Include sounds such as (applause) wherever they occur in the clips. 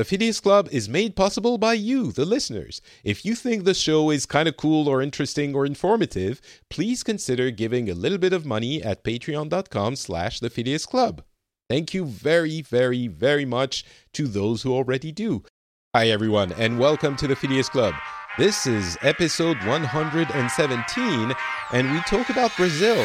The Phileas Club is made possible by you, the listeners. If you think the show is kind of cool or interesting or informative, please consider giving a little bit of money at patreon.com slash the Phileas Club. Thank you very, very, very much to those who already do. Hi, everyone, and welcome to the Phileas Club. This is episode 117, and we talk about Brazil.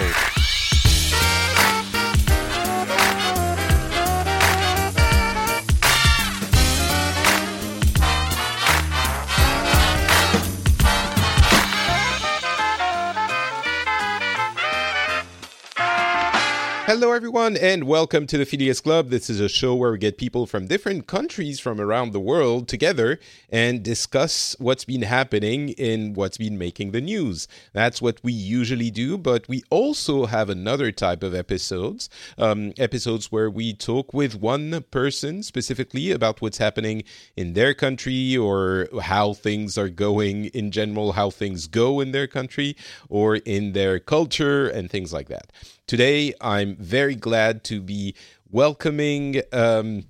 Hello, everyone, and welcome to the Phileas Club. This is a show where we get people from different countries from around the world together and discuss what's been happening in what's been making the news. That's what we usually do, but we also have another type of episodes, um, episodes where we talk with one person specifically about what's happening in their country or how things are going in general, how things go in their country or in their culture, and things like that. Today, I'm very glad to be welcoming um,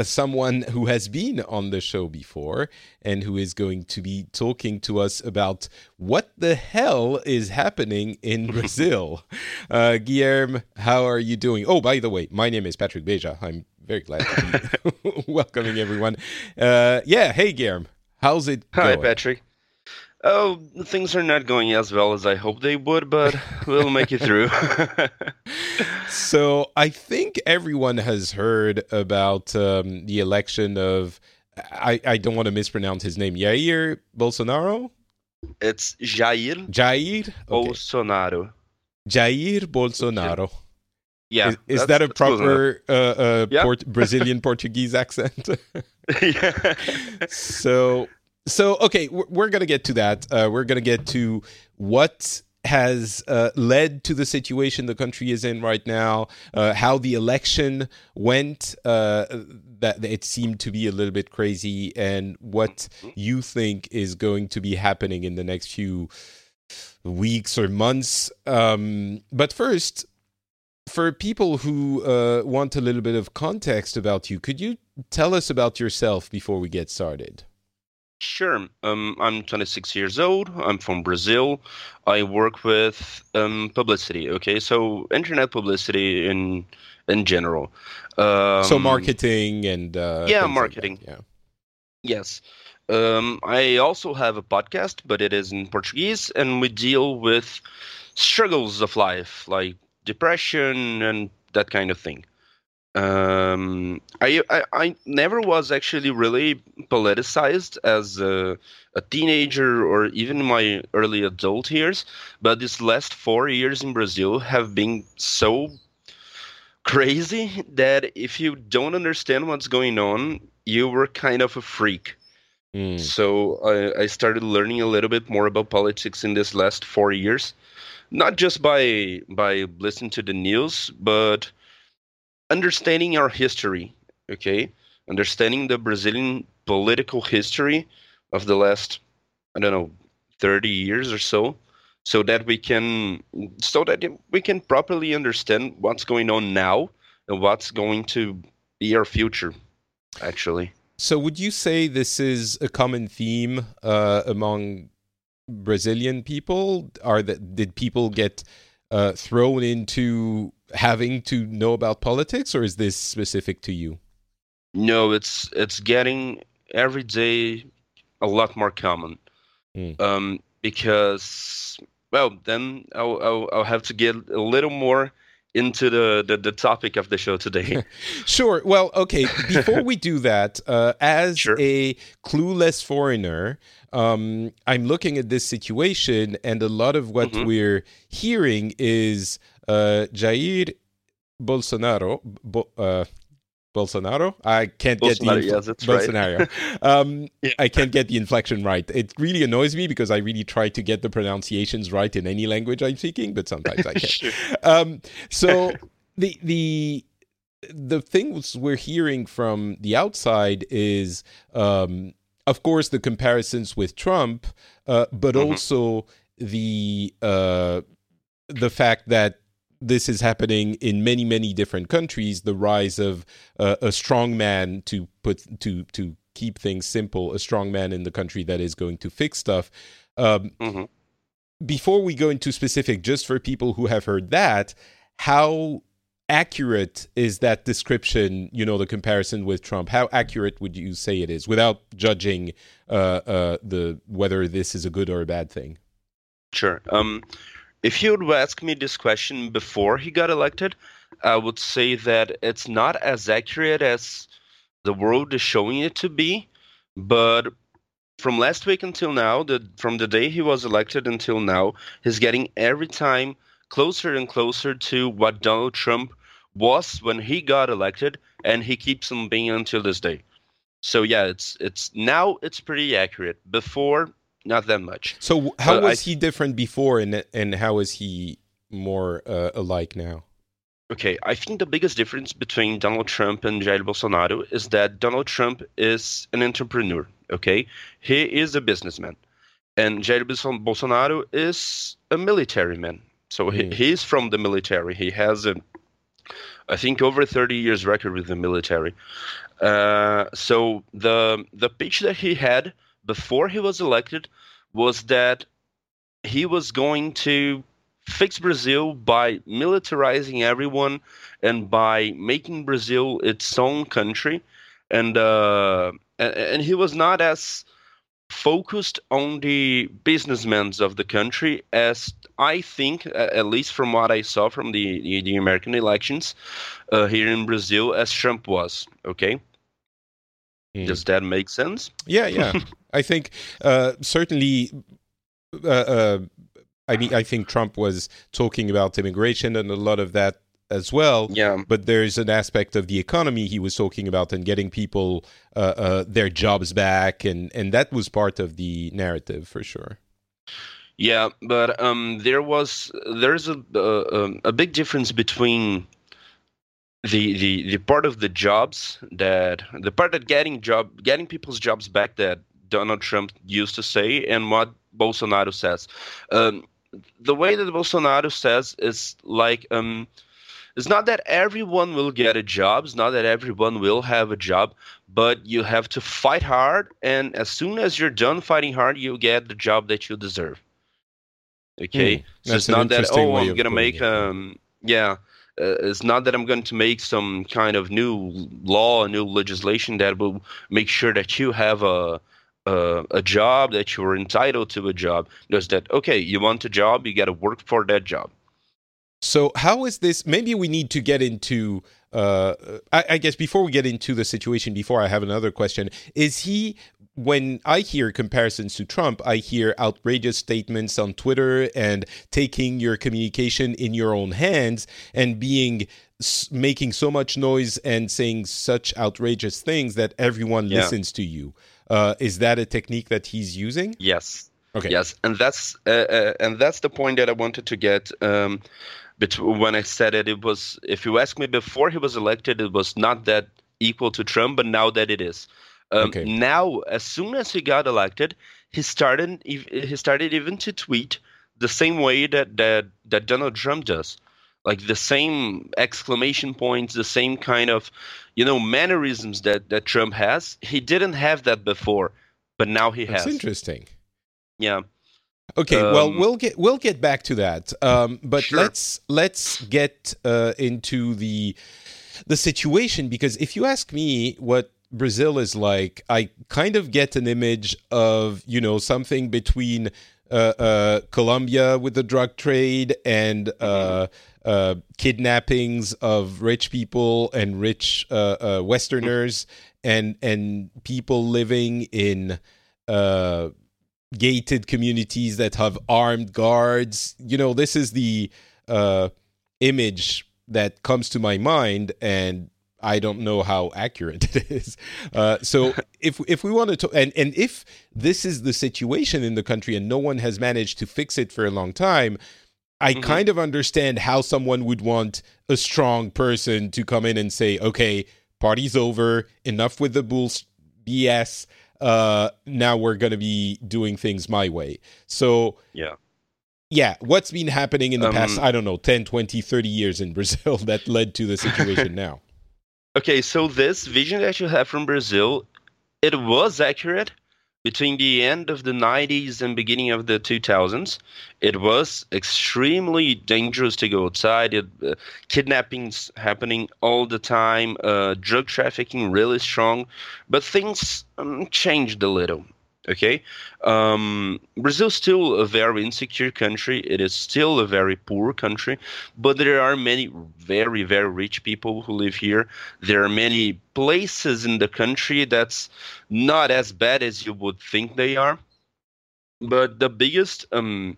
someone who has been on the show before and who is going to be talking to us about what the hell is happening in (laughs) Brazil. uh, Guilherme, how are you doing? Oh, by the way, my name is Patrick Beja. I'm very glad to be (laughs) (laughs) welcoming everyone. Uh, yeah, hey, Guilherme. How's it Hi, going? Patrick. Oh, things are not going as well as I hoped they would, but we'll make it through. (laughs) So I think everyone has heard about um, the election of. I, I don't want to mispronounce his name. Jair Bolsonaro. it's Jair Jair. Okay. Bolsonaro. Jair Bolsonaro. Yeah. is is that a that's close enough. proper uh, uh, Yeah. Port- Brazilian (laughs) Portuguese accent? (laughs) yeah. so so okay we're, we're gonna get to that. Uh, we're gonna get to what has uh, led to the situation the country is in right now uh, how the election went uh, that it seemed to be a little bit crazy and what you think is going to be happening in the next few weeks or months. Um, but first for people who uh, want a little bit of context about you could you tell us about yourself before we get started Sure. Um, I'm 26 years old. I'm from Brazil. I work with um, publicity. Okay, so internet publicity in in general. Um, so marketing and uh, yeah, things like marketing. yeah Yes. Um, I also have a podcast, but it is in Portuguese, and we deal with struggles of life, like depression and that kind of thing. Um, I, I I never was actually really politicized as a, a teenager or even my early adult years, but these last four years in Brazil have been so crazy that if you don't understand what's going on, you were kind of a freak. Mm. So I, I started learning a little bit more about politics in this last four years, not just by by listening to the news, but understanding our history. Okay, understanding the Brazilian political history of the last I don't know thirty years or so, so that we can so that we can properly understand what's going on now and what's going to be our future. Actually. so would you say this is a common theme uh, among brazilian people are that did people get uh, thrown into having to know about politics or is this specific to you No, it's it's getting every day a lot more common. Mm. Um, because well, then I'll, I'll I'll have to get a little more into the, the, the topic of the show today. (laughs) Sure. Well, okay. Before we do that, (laughs) uh, as Sure. a clueless foreigner, um, I'm looking at this situation, and a lot of what Mhm. we're hearing is uh, Jair Bolsonaro. Bo- uh, Bolsonaro. I can't get Bolsonaro, the yes, Bolsonaro. right. (laughs) um, Yeah. I can't get the inflection right. It really annoys me because I really try to get the pronunciations right in any language I'm speaking, but sometimes I (laughs) can't. Sure. Um, so (laughs) the the the things we're hearing from the outside is, um, of course, the comparisons with Trump, uh, but Mhm. also the uh, the fact that this is happening in many many different countries. The rise of uh, a strong man to put to to keep things simple, a strong man in the country that is going to fix stuff. Um, Mhm. before we go into specific, just for people who have heard that, how accurate is that description? You know, the comparison with Trump. How accurate would you say it is, without judging uh, uh, the whether this is a good or a bad thing? Sure. Um, if you would ask me this question before he got elected, I would say that it's not as accurate as the world is showing it to be. But from last week until now, the, from the day he was elected until now, he's getting every time closer and closer to what Donald Trump was when he got elected, and he keeps on being until this day. So yeah, it's it's now it's pretty accurate. Before, not that much. So, how I- was he different before, and and how is he more uh, alike now? Okay, I think the biggest difference between Donald Trump and Jair Bolsonaro is that Donald Trump is an entrepreneur. Okay, he is a businessman, and Jair Bolsonaro is a military man. So he, Mm. he's from the military. He has a, I think, over thirty years record with the military. Uh, so the the pitch that he had before he was elected was that he was going to fix Brazil by militarizing everyone and by making Brazil its own country, and uh, and, he was not as focused on the businessmen of the country as I think, at least from what I saw from the the, American elections uh, here in Brazil, as Trump was. Okay. Does that make sense? Yeah, yeah. (laughs) I think uh, certainly. Uh, uh, I mean, I think Trump was talking about immigration and a lot of that as well. Yeah. But there's an aspect of the economy he was talking about and getting people uh, uh, their jobs back, and and that was part of the narrative for sure. Yeah, but um, there was there's a uh, um, a big difference between the, the the part of the jobs that the part that getting job getting people's jobs back that Donald Trump used to say and what Bolsonaro says. Um, the way that Bolsonaro says is like um, it's not that everyone will get a job, it's not that everyone will have a job, but you have to fight hard, and as soon as you're done fighting hard, you get the job that you deserve. Okay, Hmm, so it's not that oh I'm gonna make it. um yeah. Uh, it's not that I'm going to make some kind of new law, new legislation that will make sure that you have a a, a job that you're entitled to a job. Just that okay, you want a job, you got to work for that job. So how is this? Maybe we need to get into. Uh, I, I guess before we get into the situation, before I have another question, is he? When I hear comparisons to Trump, I hear outrageous statements on Twitter and taking your communication in your own hands and being making so much noise and saying such outrageous things that everyone Yeah. listens to you. Uh, is that a technique that he's using? Yes. Okay. Yes, and that's uh, uh, and that's the point that I wanted to get. Um, bet- when I said it, it was if you ask me before he was elected, it was not that equal to Trump, but now that it is. Um, Okay. Now, as soon as he got elected, he started he started even to tweet the same way that that that Donald Trump does, like the same exclamation points, the same kind of you know mannerisms that that Trump has. He didn't have that before, but now he has That's has. interesting. Yeah. Okay, well, Um, we'll get we'll get back to that, um, but Sure. let's let's get uh, into the the situation because if you ask me what Brazil is like, I kind of get an image of you know something between uh, uh, Colombia with the drug trade and uh, uh, kidnappings of rich people and rich uh, uh, Westerners and and people living in. Uh, gated communities that have armed guards. You know, this is the uh, image that comes to my mind, and I don't know how accurate (laughs) it is. Uh, so (laughs) if if we want to, and and if this is the situation in the country and no one has managed to fix it for a long time, I mm-hmm. kind of understand how someone would want a strong person to come in and say, "Okay, party's over. Enough with the bulls BS. Uh, now we're going to be doing things my way." So yeah yeah, what's been happening in the um, past, I don't know, 10, 20, 30 years in Brazil (laughs) that led to the situation now? Okay, so this vision that you have from Brazil, it was accurate between the end of the 90s and beginning of the 2000s. It was extremely dangerous to go outside. It, uh, kidnappings happening all the time, uh, drug trafficking really strong, but things um, changed a little. Okay, um, Brazil is still a very insecure country. It is still a very poor country, but there are many very very rich people who live here. There are many places in the country that's not as bad as you would think they are. But the biggest um,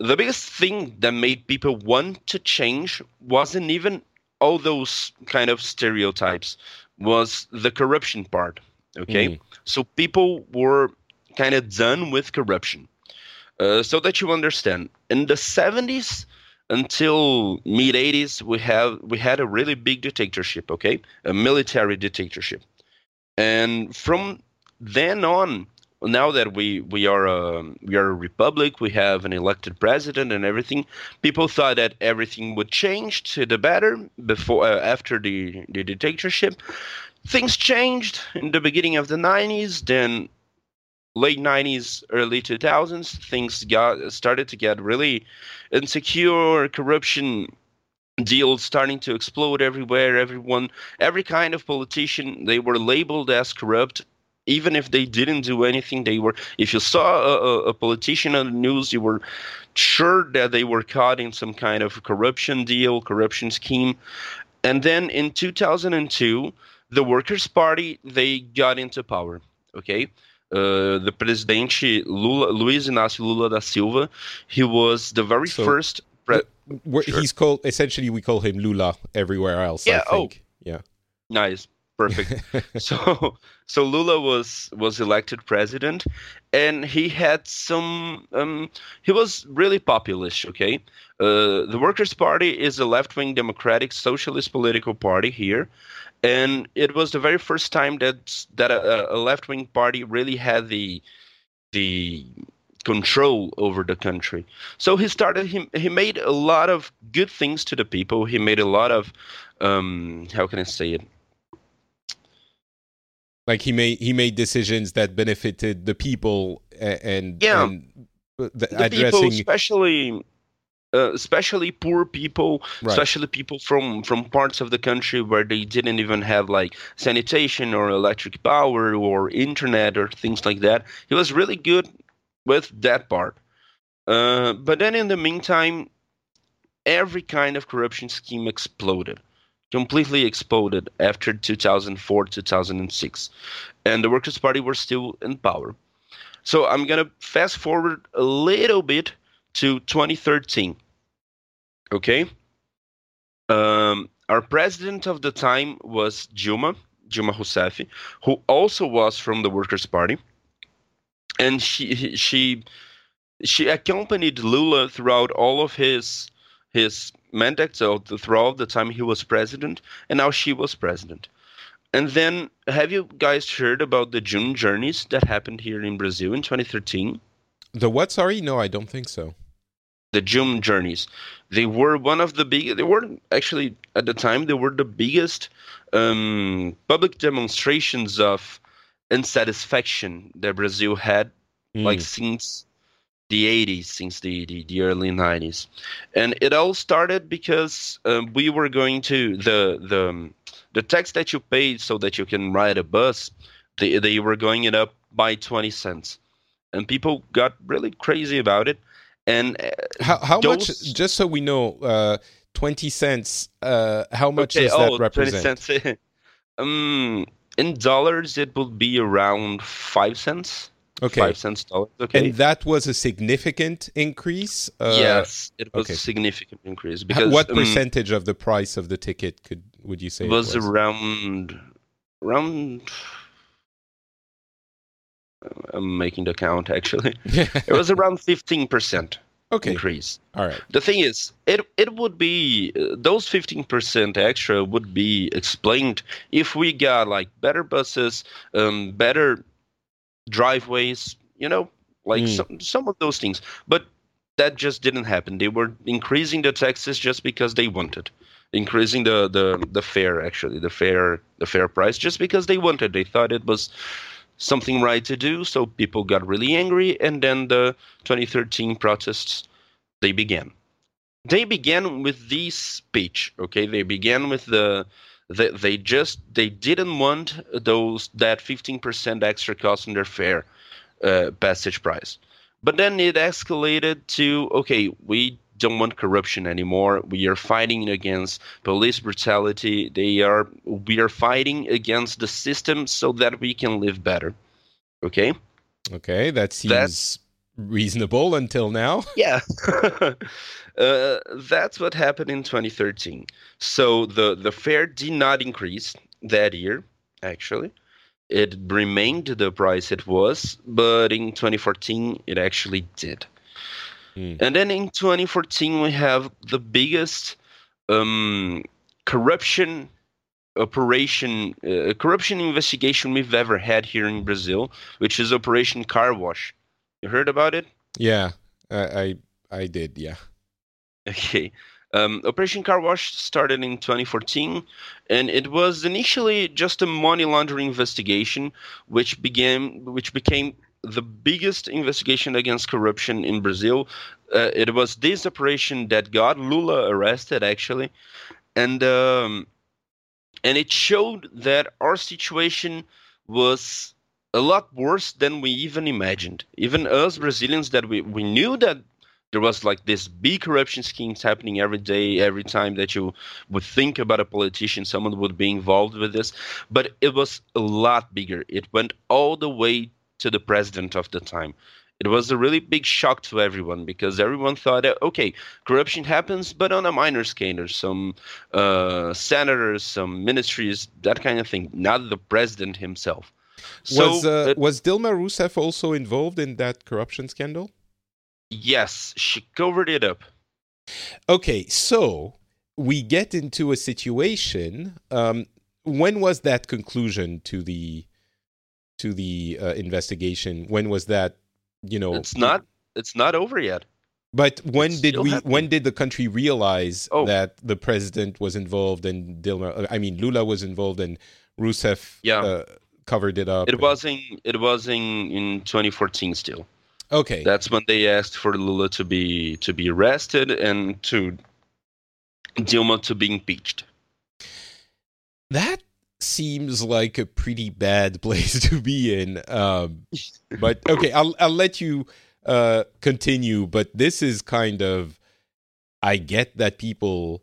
the biggest thing that made people want to change wasn't even all those kind of stereotypes was the corruption part Okay, mm. so people were kind of done with corruption. Uh, so that you understand, in the 70s until mid 80s, we have we had a really big dictatorship. Okay, a military dictatorship, and from then on, now that we we are a we are a republic, we have an elected president and everything. People thought that everything would change to the better before uh, after the the dictatorship, things changed in the beginning of the 90s then late 90s early 2000s things got started to get really insecure corruption deals starting to explode everywhere everyone every kind of politician they were labeled as corrupt. Even if they didn't do anything they were if you saw a, a, politician on the news you were sure that they were caught in some kind of corruption deal corruption scheme. And then in 2002 the Workers' Party they got into power. Okay, uh, the president Lula, Luiz Inácio Lula da Silva, he was the very so, first. Pre- sure. He's called essentially we call him Lula everywhere else. Yeah. Oh. Yeah. Nice. Perfect. (laughs) so so Lula was was elected president, and he had some. Um, he was really populist. Okay, uh, the Workers' Party is a left wing democratic socialist political party here, and it was the very first time that that a, a left wing party really had the the control over the country. So he started. He he made a lot of good things to the people. He made a lot of um, how can I say it? Like he made he made decisions that benefited the people and yeah, and the, addressing people, especially uh, especially poor people, right. especially people from from parts of the country where they didn't even have like sanitation or electric power or internet or things like that. He was really good with that part. Uh, but then in the meantime, every kind of corruption scheme exploded, completely exploded after 2004, 2006, and the Workers' Party were still in power. So I'm gonna fast forward a little bit to 2013. Okay. Um, our president of the time was Dilma, Dilma Rousseff, who also was from the Workers' Party, and she she she accompanied Lula throughout all of his his mandate, so throughout the time he was president, and now she was president. And then, have you guys heard about the June journeys that happened here in Brazil in 2013? The what? Sorry, no, I don't think so the June journeys. They were one of the big. They were actually at the time they were the biggest um, public demonstrations of unsatisfaction that Brazil had, mm. like since the 80s, since the, the, the, early 90s, and it all started because um, we were going to the the the tax that you paid so that you can ride a bus. They they were going it up by 20 cents, and people got really crazy about it and uh, how, how those... much? Just so we know, uh, twenty cents. Uh, how much okay, does oh, that represent? 20 cents. (laughs) um, in dollars, it would be around five cents. Okay, five cents dollars. Okay, and that was a significant increase. Uh, yes, it was okay. a significant increase. Because what um, percentage of the price of the ticket could would you say it was, around around I'm making the count actually. (laughs) it was around 15% okay. increase. All right. The thing is, it it would be uh, those 15% extra would be explained if we got like better buses, um, better driveways, you know, like Mm. some some of those things. But that just didn't happen. They were increasing the taxes just because they wanted. Increasing the, the, the fare actually, the fare the fare price just because they wanted. They thought it was something right to do, so people got really angry and then the 2013 protests they began. They began with this speech, okay? They began with the they, they just they didn't want those that 15% extra cost on their fare uh, passage price. But then it escalated to okay, we don't want corruption anymore. We are fighting against police brutality. They are we are fighting against the system so that we can live better. Okay? Okay, that seems reasonable until now. (laughs) Yeah. (laughs) uh, that's what happened in 2013. So the the fare did not increase that year actually. It remained the price it was, but in 2014 it actually did. Hmm. And then in 2014 we have the biggest um, corruption operation, uh, corruption investigation we've ever had here in Brazil, which is Operation Car Wash. You heard about it? Yeah, I I, I did. Yeah. Okay. Um, Operation Car Wash started in 2014, and it was initially just a money laundering investigation, which began, which became the biggest investigation against corruption in Brazil. Uh, it was this operation that got Lula arrested, actually, and um, and it showed that our situation was a lot worse than we even imagined. Even us Brazilians, that we, we knew that there was like this big corruption schemes happening every day, every time that you would think about a politician, someone would be involved with this. But it was a lot bigger. It went all the way to the president of the time. It was a really big shock to everyone because everyone thought, okay, corruption happens, but on a minor scale. There's some uh, senators, some ministries, that kind of thing, not the president himself. So was uh, it- was Dilma Rousseff also involved in that corruption scandal? yes, she covered it up. Okay, so we get into a situation. Um, when was that conclusion to the to the uh, investigation? When was that? You know, It's not. It's not over yet. But when it's did we? happening. When did the country realize Oh. that the president was involved and Dilma? I mean, Lula was involved and Rousseff Yeah. uh, covered it up. It and- was in it was in in 2014 still. okay. That's when they asked for Lula to be to be arrested and to Dilma to be impeached. That seems like a pretty bad (laughs) place to be in. Um, but okay, I'll I'll let you uh, continue. But this is kind of, I get that people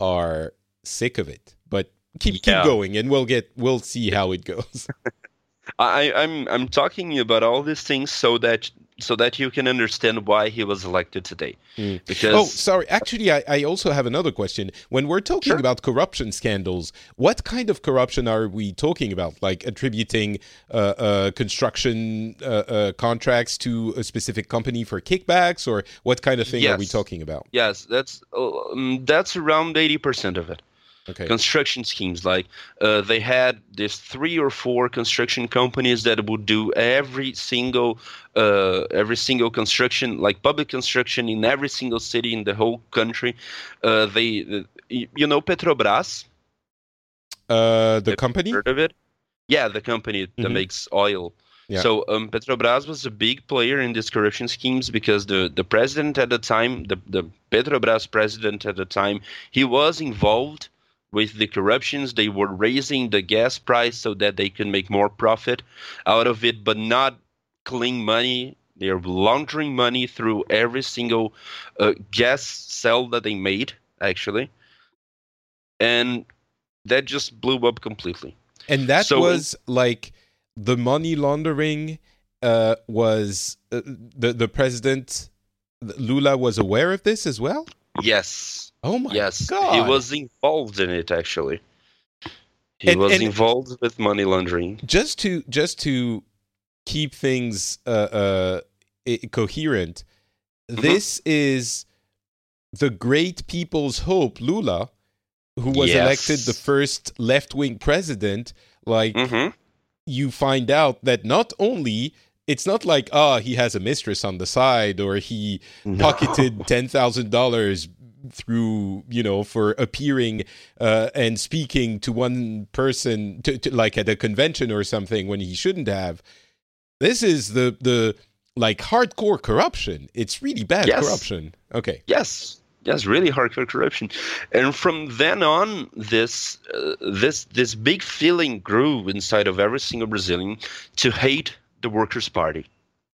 are sick of it, but keep Yeah. keep going, and we'll get we'll see how it goes. (laughs) I, I'm I'm talking about all these things so that so that you can understand why he was elected today. Mm. Because Oh, sorry. Actually, I, I also have another question. When we're talking Sure. about corruption scandals, what kind of corruption are we talking about? Like attributing uh, uh, construction uh, uh, contracts to a specific company for kickbacks, or what kind of thing are we talking about? yes, that's um, that's around eighty percent of it. Okay. construction schemes like uh, they had this three or four construction companies that would do every single uh, every single construction like public construction in every single city in the whole country uh, they uh, you know petrobras Uh, the Have company? heard of it yeah the company that Mhm. makes oil Yeah. so um, petrobras was a big player in these corruption schemes because the, the president at the time the, the petrobras president at the time he was involved with the corruptions they were raising the gas price so that they could make more profit out of it but not clean money. They're laundering money through every single uh, gas cell that they made actually. And that just blew up completely. And that So- was like the money laundering uh, was uh, the the president Lula was aware of this as well. yes Oh my yes god! he was involved in it actually He And- was and- involved with money laundering. just to just to keep things uh, uh, coherent, Mm-hmm. this is the great people's hope, Lula, who was Yes. elected the first left wing president. Like hmm you find out that not only it's not like ah he has a mistress on the side or he pocketed (laughs) ten thousand dollars through you know for appearing uh, and speaking to one person to, to like at a convention or something when he shouldn't have. This is the the like hardcore corruption. It's really bad Yes. corruption. Okay. Yes, yes, really hardcore corruption, and from then on, this uh, this this big feeling grew inside of every single Brazilian to hate the Workers' Party.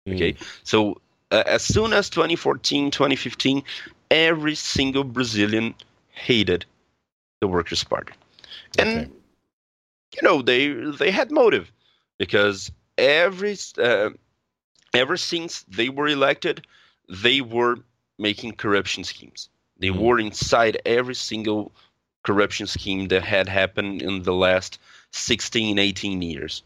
Okay, so uh, as soon as 2014, 2015, every single Brazilian hated the Workers' Party, and Okay. you know they they had motive because every uh, ever since they were elected, they were making corruption schemes. They Mm. were inside every single corruption scheme that had happened in the last 16, 18 years.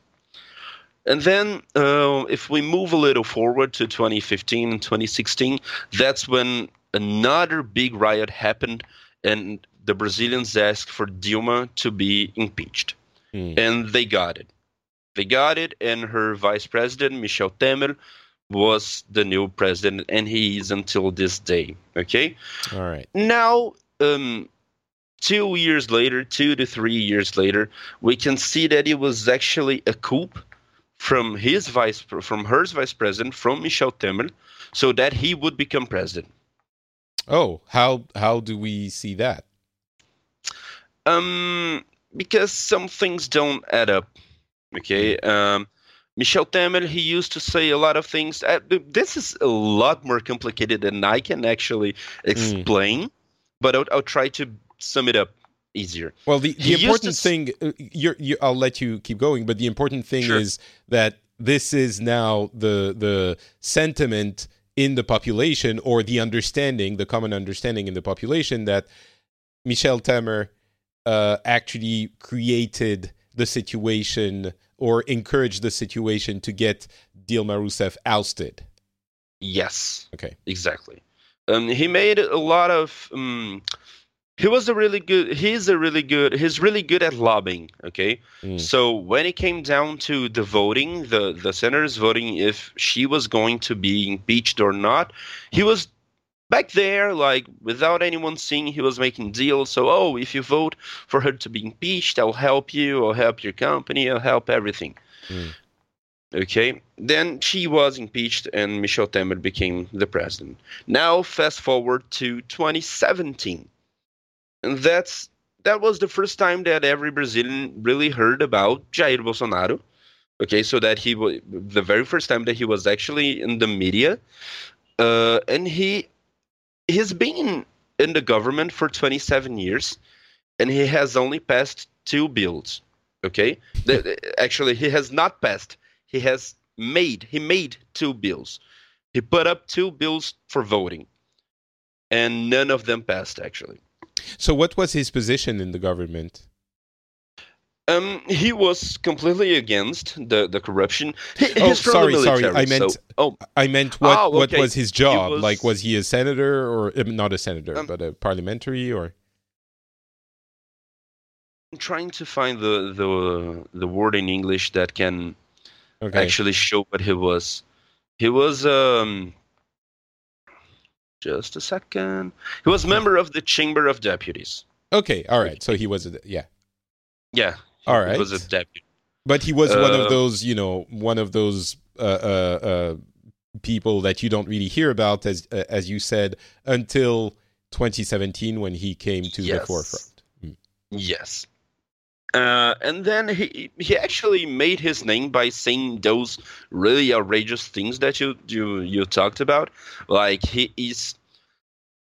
And then, uh, if we move a little forward to 2015 and 2016, that's when another big riot happened, and the Brazilians asked for Dilma to be impeached. Mm. And they got it. They got it, and her vice president, Michel Temer, was the new president, and he is until this day. Okay? All right. Now, um, two years later, two to three years later, we can see that it was actually a coup from his vice, from her vice president, from Michel Temer, so that he would become president. Oh, how how do we see that? Um, because some things don't add up. Okay. Um, Michel Temer, he used to say a lot of things. Uh, this is a lot more complicated than I can actually explain, but I'll, I'll try to sum it up easier. Well, the, the He important thing, uh, you're, you, I'll let you keep going, but the important thing Sure. is that this is now the the sentiment in the population or the understanding, the common understanding in the population that Michel Temer uh, actually created the situation or encouraged the situation to get Dilma Rousseff ousted. Yes. Okay. Exactly. Um, he made a lot of. Um, he was a really good. He's a really good. He's really good at lobbying. Okay. Mm. So when it came down to the voting, the the senators voting if she was going to be impeached or not, he was back there like without anyone seeing. He was making deals. So oh, if you vote for her to be impeached, I'll help you. I'll help your company. I'll help everything. Mm. Okay. Then she was impeached, and Michel Temer became the president. Now fast forward to 2017, and that's that was the first time that every Brazilian really heard about Jair Bolsonaro. Okay, so that he was the very first time that he was actually in the media, uh, and he he's been in the government for 27 years, and he has only passed two bills. Okay, the, actually he has not passed. He has made he made two bills. He put up two bills for voting, and none of them passed actually. So, what was his position in the government? Um, he was completely against the, the corruption. He, Oh, sorry, the sorry, I meant- so- oh, I meant what Oh, what was his job? was- Like was he a senator or not a senator, Um, but a parliamentary or I'm trying to find the the the word in English that can okay. actually show what he was. He was um. Just a second. He was member of the Chamber of Deputies. okay, all right. So he was a yeah. Yeah. All right. He was a deputy. But he was one of Uh, those, you know, one of those uh, uh, uh, people that you don't really hear about, as uh, as you said, until 2017 when he came to the forefront. Mm. Yes. Uh, and then he he actually made his name by saying those really outrageous things that you you you talked about. Like he is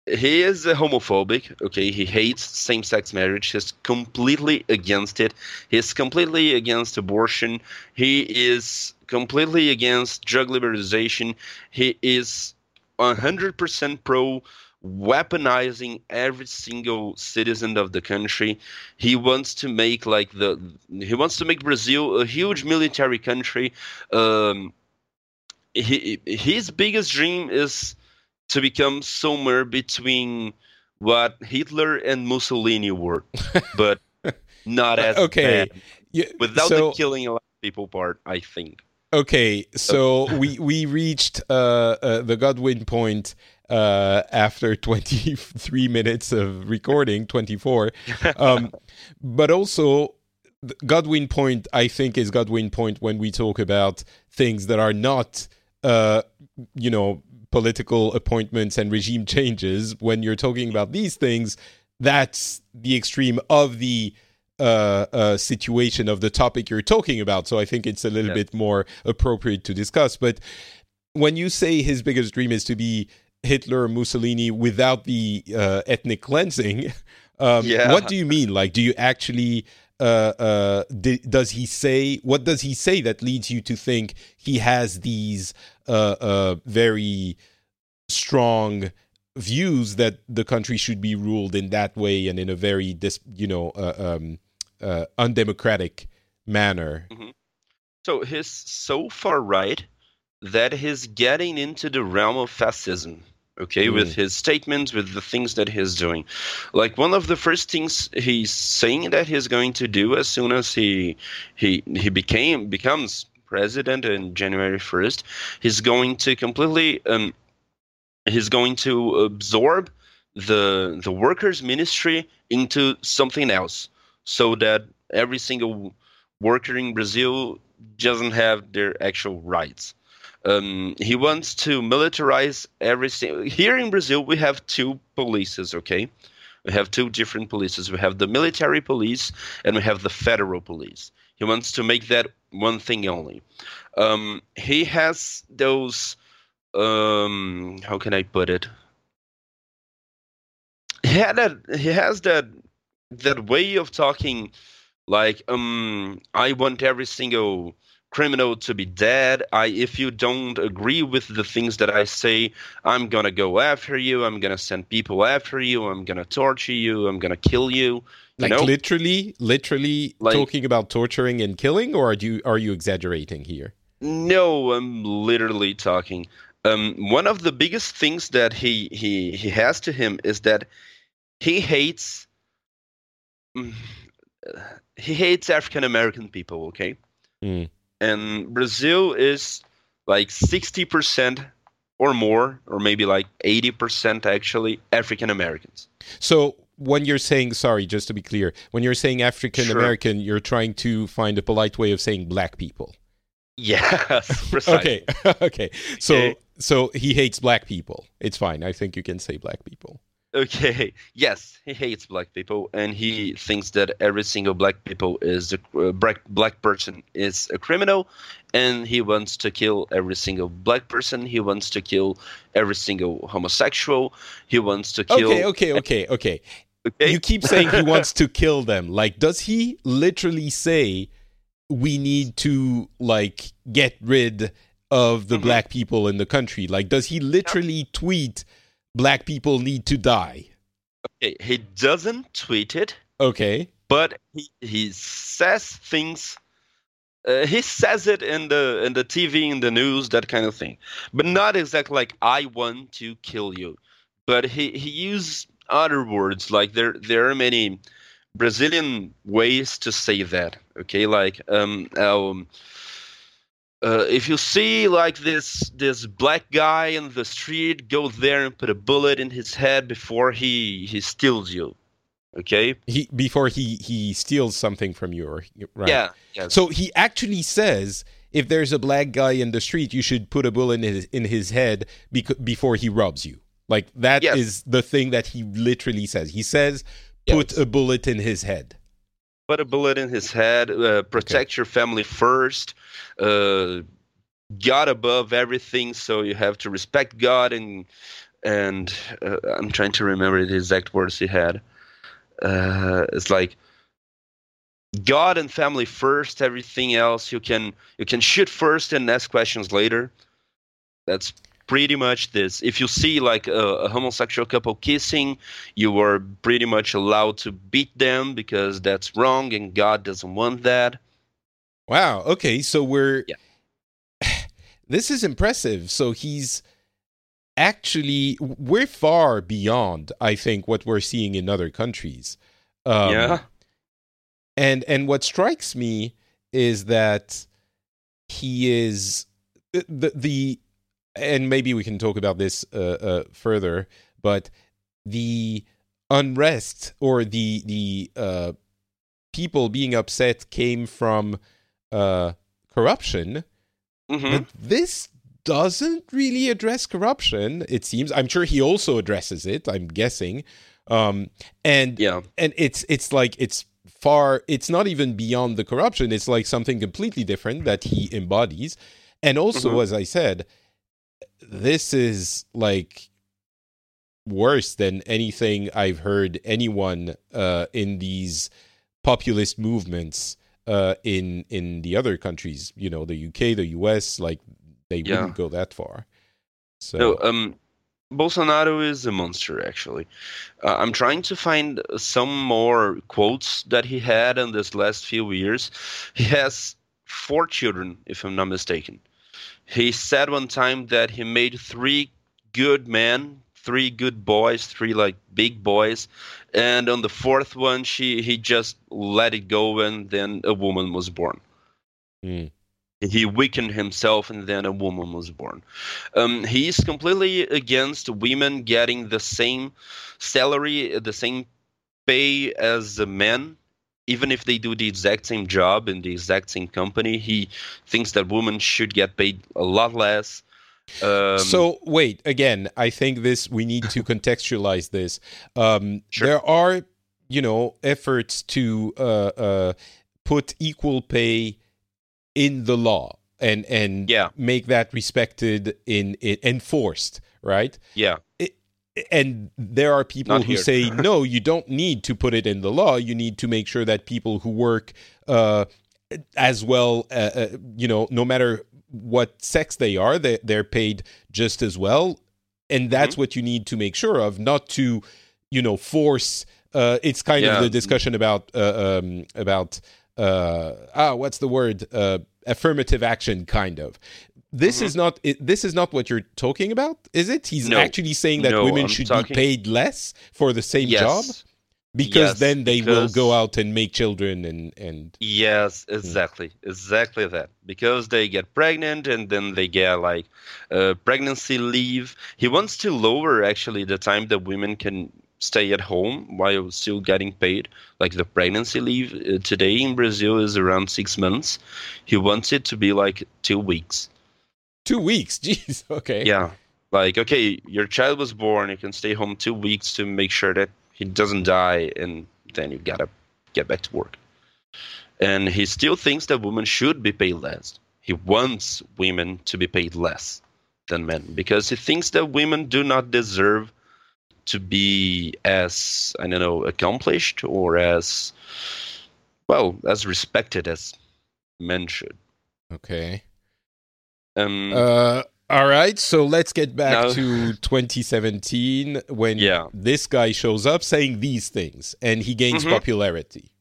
he is homophobic. Okay, he hates same-sex marriage. He's completely against it. He's completely against abortion. He is completely against drug liberalization. He is 100% pro weaponizing every single citizen of the country. He wants to make like the he wants to make Brazil a huge military country. Um, he, his biggest dream is to become somewhere between what Hitler and Mussolini were, (laughs) but not as (laughs) okay. bad. Yeah, without so, the killing a lot of people part, I think. Okay, so (laughs) we we reached uh, uh, the Godwin point uh, after (laughs) 23 minutes of recording, 24. Um, but also, Godwin point, I think, is Godwin point when we talk about things that are not, uh, you know, political appointments and regime changes. When you're talking about these things, that's the extreme of the uh, uh, situation of the topic you're talking about. So I think it's a little yeah. bit more appropriate to discuss. But when you say his biggest dream is to be Hitler or Mussolini without the uh, ethnic cleansing. (laughs) Um, yeah. What do you mean? Like, do you actually? Uh, uh, does he say what does he say that leads you to think he has these uh, uh very strong views that the country should be ruled in that way and in a very dis- you know uh, um, uh, undemocratic manner? Mm-hmm. So he's so far right that he's getting into the realm of fascism okay mm. with his statements with the things that he's doing like one of the first things he's saying that he's going to do as soon as he he he became becomes president in january 1st he's going to completely um he's going to absorb the the workers ministry into something else so that every single worker in brazil doesn't have their actual rights um, he wants to militarize everything. Here in Brazil, we have two polices, okay? We have two different polices. We have the military police and we have the federal police. He wants to make that one thing only. Um, he has those. Um, how can I put it? He had that. He has that that way of talking, like um, I want every single criminal to be dead. I if you don't agree with the things that I say, I'm gonna go after you. I'm gonna send people after you. I'm gonna torture you. I'm gonna kill you. Like know? literally, literally like, talking about torturing and killing, or are you are you exaggerating here? No, I'm literally talking. Um, one of the biggest things that he he he has to him is that he hates mm, he hates African American people. Okay. Mm and Brazil is like 60% or more, or maybe like 80% actually, African Americans. So when you're saying, sorry, just to be clear, when you're saying African American, sure. you're trying to find a polite way of saying black people. Yes, (laughs) (laughs) precisely. okay, (laughs) okay. So, okay. so he hates black people. It's fine. I think you can say black people. Okay. Yes, he hates black people, and he thinks that every single black people is a uh, black black person is a criminal, and he wants to kill every single black person. He wants to kill every single homosexual. He wants to kill. Okay. Okay. Okay. Okay. okay? You keep saying he (laughs) wants to kill them. Like, does he literally say we need to like get rid of the mm-hmm. black people in the country? Like, does he literally tweet? Black people need to die. Okay, he doesn't tweet it. Okay. But he, he says things uh, he says it in the in the TV in the news that kind of thing but not exactly like I want to kill you but he he used other words like there there are many Brazilian ways to say that okay like um, um uh, if you see like this this black guy in the street, go there and put a bullet in his head before he he steals you. Okay. He before he he steals something from you, or, right? Yeah. Yes. So he actually says if there's a black guy in the street, you should put a bullet in his in his head bec- before he robs you. Like that yes. is the thing that he literally says. He says, "Put yes. a bullet in his head." Put a bullet in his head. Uh, protect okay. your family first God above everything, so you have to respect God and and uh, I'm trying to remember the exact words he had. Uh, it's like God and family first, everything else you can you can shoot first and ask questions later. That's pretty much this. If you see like a, a, homosexual couple kissing, you are pretty much allowed to beat them because that's wrong and God doesn't want that. Wow. Okay. So we're. Yeah. (sighs) This is impressive. So he's actually we're far beyond, I think, what we're seeing in other countries. Um, yeah. And and what strikes me is that he is the the and maybe we can talk about this uh, uh, further, but the unrest or the the uh, people being upset came from uh, corruption. Mm-hmm. But this doesn't really address corruption. It seems. I'm sure he also addresses it. I'm guessing. Um, and yeah, and it's it's like it's far. It's not even beyond the corruption. It's like something completely different that he embodies. And also, mm-hmm. as I said, this is like worse than anything I've heard anyone uh, in these populist movements uh, in in the other countries. You know, the UK, the US, like they yeah. wouldn't go that far. So, no, um, Bolsonaro is a monster. Actually, uh, I'm trying to find some more quotes that he had in this last few years. He has four children, if I'm not mistaken. He said one time that he made three good men, three good boys, three like big boys, and on the fourth one, she he just let it go, and then a woman was born. Mm. He weakened himself, and then a woman was born. Um, is completely against women getting the same salary, the same pay as the men even if they do the exact same job in the exact same company, he thinks that women should get paid a lot less. Um, so wait, again, I think this we need to (laughs) contextualize this. Um, sure. There are, you know, efforts to uh, uh, put equal pay in the law and and yeah. make that respected in, in enforced, right? Yeah. It, and there are people Not who here. say (laughs) no you don't need to put it in the law you need to make sure that people who work uh, as well uh, uh, you know no matter what sex they are they, they're paid just as well and that's mm-hmm. what you need to make sure of not to you know force uh, it's kind yeah. of the discussion about uh, um, about uh, ah what's the word affirmative action kind of this mm-hmm. is not it, this is not what you're talking about is it he's no. actually saying that no, women I'm should talking... be paid less for the same yes. job because yes, then they because... will go out and make children and and yes exactly mm. exactly that because they get pregnant and then they get like uh, pregnancy leave he wants to lower actually the time that women can stay at home while still getting paid. Like the pregnancy leave uh, today in Brazil is around six months. He wants it to be like two weeks. Two weeks. (laughs) Jeez. Okay. Yeah. Like, okay, your child was born. You can stay home two weeks to make sure that he doesn't die, and then you gotta get back to work. And he still thinks that women should be paid less. He wants women to be paid less than men because he thinks that women do not deserve to be as I don't know accomplished or as well as respected as men should. Okay. Um, uh, all right, so let's get back now, to 2017 when yeah. this guy shows up saying these things and he gains mm-hmm. popularity.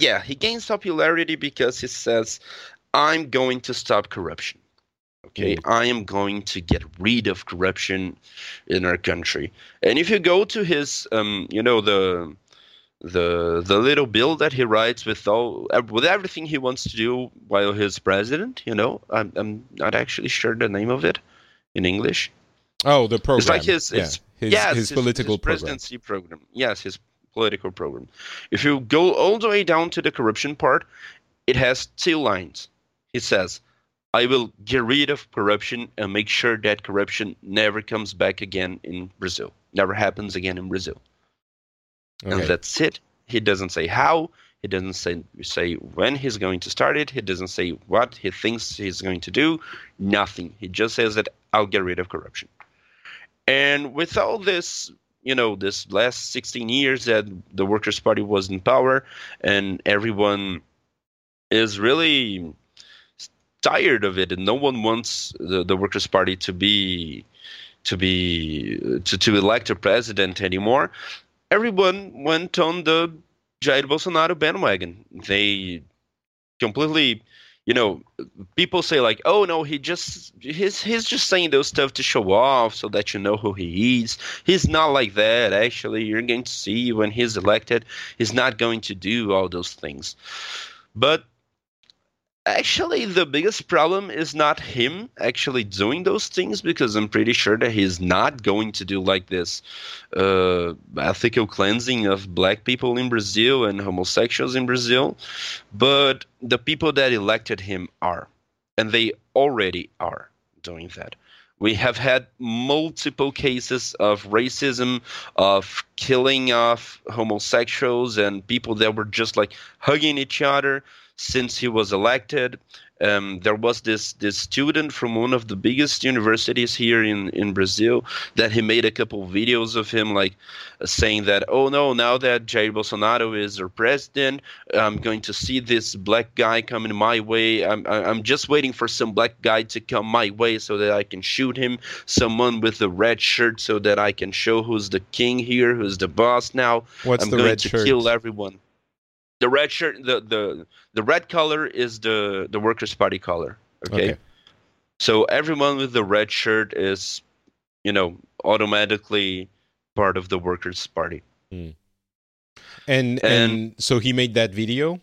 Yeah, he gains popularity because he says, I'm going to stop corruption. Okay, mm. I am going to get rid of corruption in our country. And if you go to his, um, you know, the the the little bill that he writes with all with everything he wants to do while he's president. You know, I'm I'm not actually sure the name of it in English. Oh, the program. It's like his, yeah. his his, yes, his, his political his presidency program. program. Yes, his political program. If you go all the way down to the corruption part, it has two lines. It says, "I will get rid of corruption and make sure that corruption never comes back again in Brazil. Never happens again in Brazil." Okay. And that's it. He doesn't say how. He doesn't say say when he's going to start it. He doesn't say what he thinks he's going to do. Nothing. He just says that I'll get rid of corruption. And with all this, you know, this last 16 years that the Workers' Party was in power, and everyone is really tired of it, and no one wants the, the Workers' Party to be to be to, to elect a president anymore. Everyone went on the Jair Bolsonaro bandwagon. They completely you know people say like oh no he just he's he's just saying those stuff to show off so that you know who he is. He's not like that. Actually you're going to see when he's elected he's not going to do all those things. But actually the biggest problem is not him actually doing those things because i'm pretty sure that he's not going to do like this uh, ethical cleansing of black people in brazil and homosexuals in brazil. But the people that elected him are and they already are doing that. We have had multiple cases of racism, of killing of homosexuals and people that were just like hugging each other since he was elected. Um, there was this this student from one of the biggest universities here in, in Brazil that he made a couple of videos of him like uh, saying that oh no now that Jair Bolsonaro is our president I'm going to see this black guy coming my way I'm I'm just waiting for some black guy to come my way so that I can shoot him someone with a red shirt so that I can show who's the king here who's the boss now What's I'm the going red to shirt? kill everyone the red shirt the the the red color is the the workers party color okay? Okay. so everyone with the red shirt is you know automatically part of the workers party hmm. And, and And- so he made that video.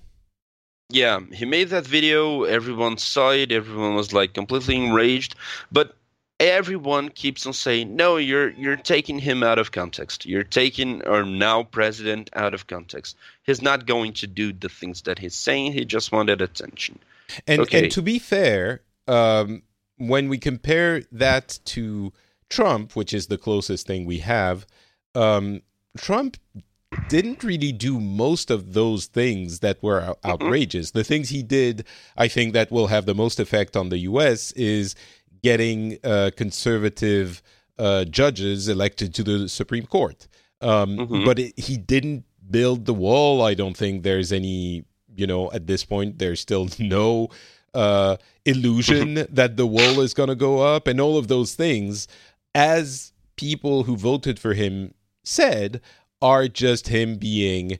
yeah he made that video everyone saw it everyone was like completely enraged but everyone keeps on saying no you're you're taking him out of context you're taking our now president out of context he's not going to do the things that he's saying he just wanted attention And Okay. and to be fair, um, when we compare that to Trump, which is the closest thing we have, um, Trump didn't really do most of those things that were out- outrageous. The things he did, I think, that will have the most effect on the U.S. is getting uh, conservative uh, judges elected to the Supreme Court. Um, Mhm. But it, he didn't build the wall. I don't think there's any, you know, at this point, there's still (laughs) no uh, illusion (laughs) that the wall is going to go up and all of those things, as people who voted for him said, are just him being,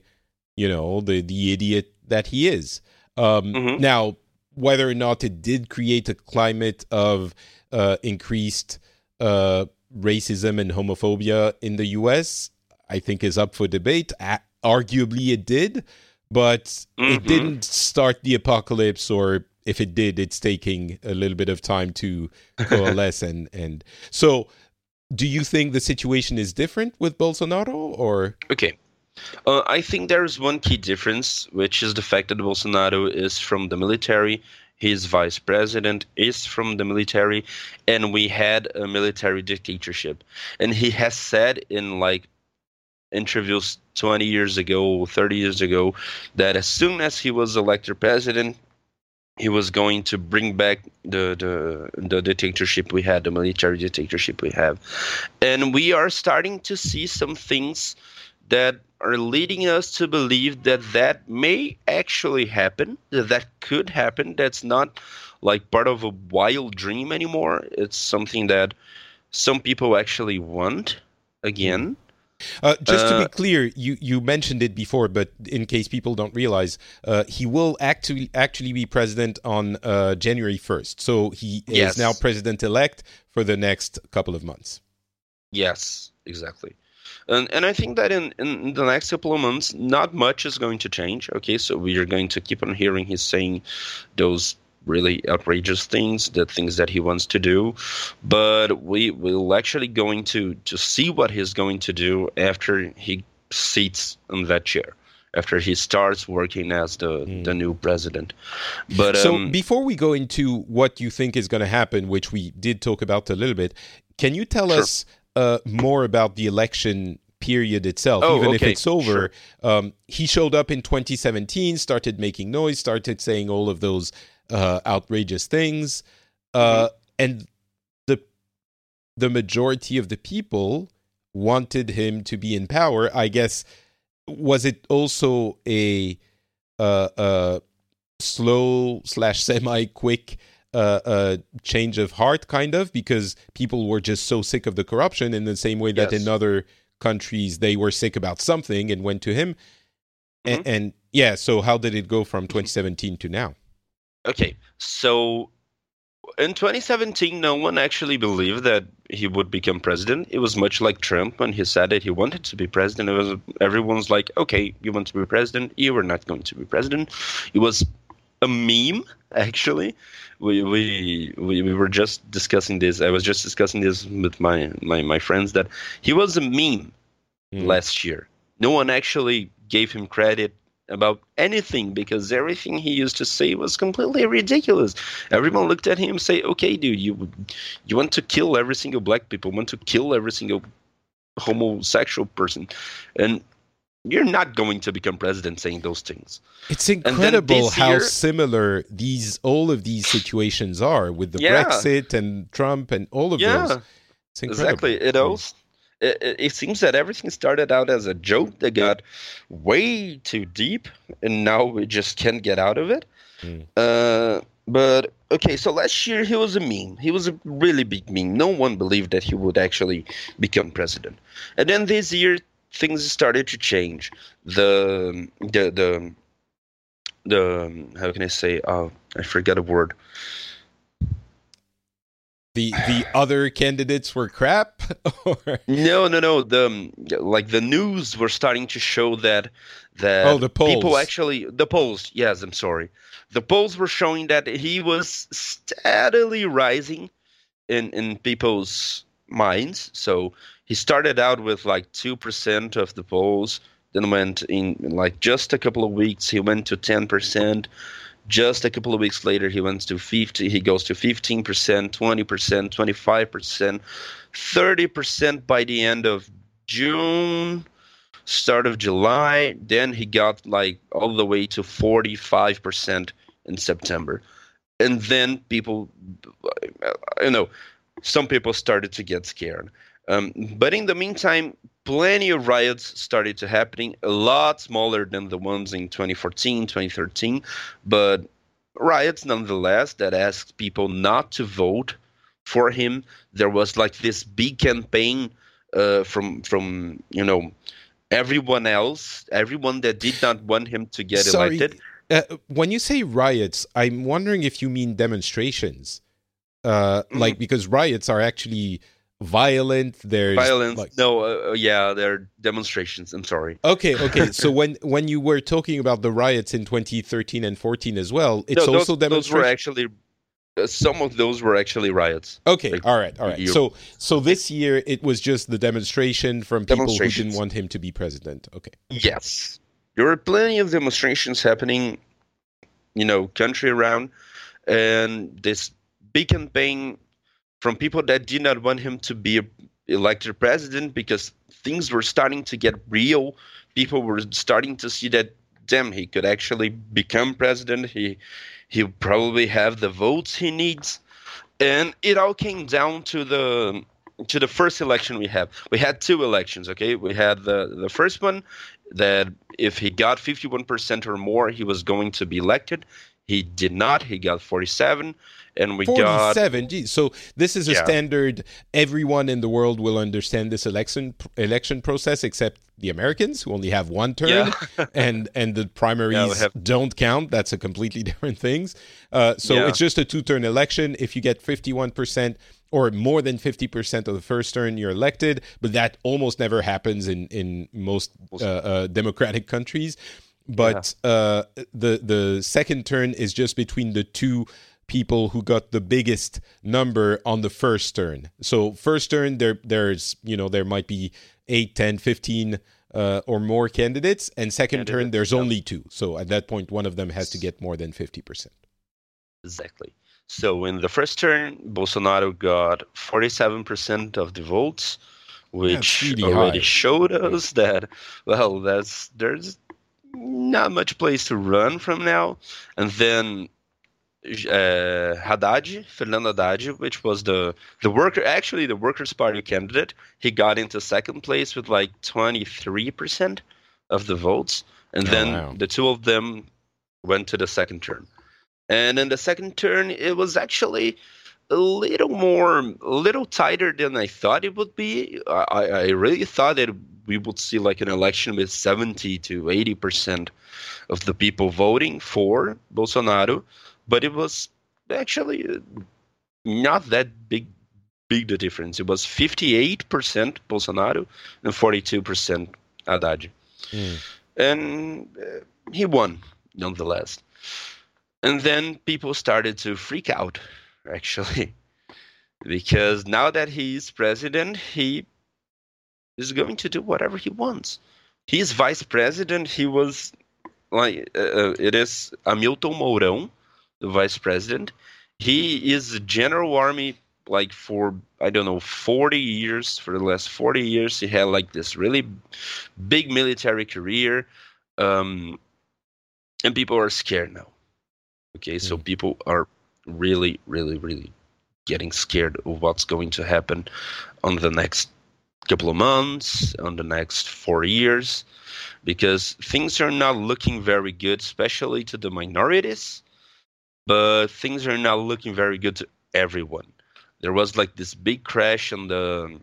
you know, the, the idiot that he is. Um, Mhm. Now, whether or not it did create a climate of increased uh, racism and homophobia in the U.S., I think is up for debate. A- arguably, it did, but it Mhm. didn't start the apocalypse. Or if it did, it's taking a little bit of time to coalesce. and and so, do you think the situation is different with Bolsonaro? Or Okay. Uh, I think there's one key difference, which is the fact that Bolsonaro is from the military. His vice president is from the military, and we had a military dictatorship. And he has said in like interviews 20 years ago, 30 years ago, that as soon as he was elected president, he was going to bring back the, the the dictatorship we had, the military dictatorship we have, and we are starting to see some things that are leading us to believe that that may actually happen, that that could happen. That's not like part of a wild dream anymore. It's something that some people actually want again. Uh, just to be Uh, clear, you, you mentioned it before, but in case people don't realize, uh, he will actually actually be president on uh, January first. So he Yes. is now president elect for the next couple of months. Yes, exactly. And and I think that in, in the next couple of months, not much is going to change. Okay, so we are going to keep on hearing his saying those really outrageous things, the things that he wants to do, but we will actually going to to see what he's going to do after he seats in that chair, after he starts working as the the new president. But so um, before we go into what you think is going to happen, which we did talk about a little bit, can you tell Sure. us uh, more about the election period itself? Oh, Even if it's over, um, he showed up in 2017, started making noise, started saying all of those uh, outrageous things, uh, Mm-hmm. and the the majority of the people wanted him to be in power. I guess was it also a uh, uh, slow slash semi quick uh, uh, a change of heart, kind of, because people were just so sick of the corruption in the same way that Yes. in other countries they were sick about something and went to him. A- Mhm. And, yeah, so how did it go from 2017 to now? Okay, so in 2017, no one actually believed that he would become president. It was much like Trump when he said that he wanted to be president. It was everyone's like, "Okay, you want to be president? You are not going to be president." It was a meme, (laughs) actually. We we we, we were just discussing this. I was just discussing this with my my, my friends that he was a meme Mm. last year. No one actually gave him credit about anything because everything he used to say was completely ridiculous. Everyone looked at him and say, "Okay, dude, you you want to kill every single black people, want to kill every single homosexual person, and you're not going to become president saying those things." It's incredible how year- similar these all of these situations are with the Yeah. Brexit and Trump and all of Yeah. those. It's incredible. Exactly. It also it, it it seems that everything started out as a joke that got way too deep, and now we just can't get out of it. Mm. Uh, but okay, so last year he was a meme. He was a really big meme. No one believed that he would actually become president. And then this year things started to change. The the the the how can I say? Oh, I forget a word. The the other candidates were crap (laughs) or No, no, no. The like the news were starting to show that that Oh, the people actually the polls. Yes, I'm sorry. The polls were showing that he was steadily rising in in people's minds. So he started out with like two percent of the polls, then went in, like just a couple of weeks. He went to ten percent. Just a couple of weeks later, he went to 50. He goes to 15%, 20%, 25%, 30% by the end of June, start of July. Then he got like all the way to 45% in September. And then people, you know, some people started to get scared. Um, but in the meantime, plenty of riots started to happening, a lot smaller than the ones in 2014, 2013, but riots nonetheless that asked people not to vote for him. There was like this big campaign uh, from from you know everyone else, everyone that did not want him to get Sorry, elected. Uh, when you say riots, I'm wondering if you mean demonstrations. Uh, like because riots are actually violent. There's Violence. like- no, uh, uh, yeah, there are demonstrations. I'm sorry. Okay, okay. (laughs) so when when you were talking about the riots in 2013 and 14 as well, it's no, those, also those were actually uh, some of those were actually riots. Okay, like, all right, all right. you- So so this year it was just the demonstration from people who didn't want him to be president. Okay. Yes. There were plenty of demonstrations happening, you know, country around, and this big campaign from people that did not want him to be elected president because things were starting to get real. People were starting to see that, damn, he could actually become president. He he probably have the votes he needs, and it all came down to the to the first election we have. We had two elections. Okay, we had the the first one that if he got 51% or more, he was going to be elected. He did not. He got 47, and we got 47 geez. so this is a Yeah. standard everyone in the world will understand this election election process except the americans who only have one turn Yeah. (laughs) and and the primaries have- don't count that's a completely (laughs) different things uh, so Yeah. it's just a two-turn election if you get 51% or more than 50% of the first turn you're elected but that almost never happens in in most uh, uh, democratic countries but uh, the the second turn is just between the two people who got the biggest number on the first turn. So first turn there there's you know there might be 8, 10, 15 uh, or more candidates and second turn there's yeah. only two. So at that point one of them has to get more than 50%. Exactly. So in the first turn, Bolsonaro got 47% of the votes, which really already high. showed us that well, that's there's not much place to run from now. And then uh, Haddad, Fernando Haddad, which was the the worker, actually the Workers' Party candidate, he got into second place with like 23% of the votes, and Oh, then wow. the two of them went to the second turn. And in the second turn, it was actually a little more, a little tighter than I thought it would be. I, I really thought that we would see like an election with 70 to 80 percent of the people voting for Bolsonaro, but it was actually uh, not that big big the difference. It was 58% Bolsonaro and 42% Haddad. Mm. And uh, he won nonetheless. And then people started to freak out, actually, (laughs) because now that he's president, he is going to do whatever he wants. He's vice president. He was like, uh, uh it is Hamilton Mourão, the vice president. He is general army like for I don't know 40 years for the last 40 years he had like this really big military career um, and people are scared now okay mm. so people are really really really getting scared of what's going to happen on the next couple of months on the next 4 years because things are not looking very good especially to the minorities but things are not looking very good to everyone there was like this big crash on the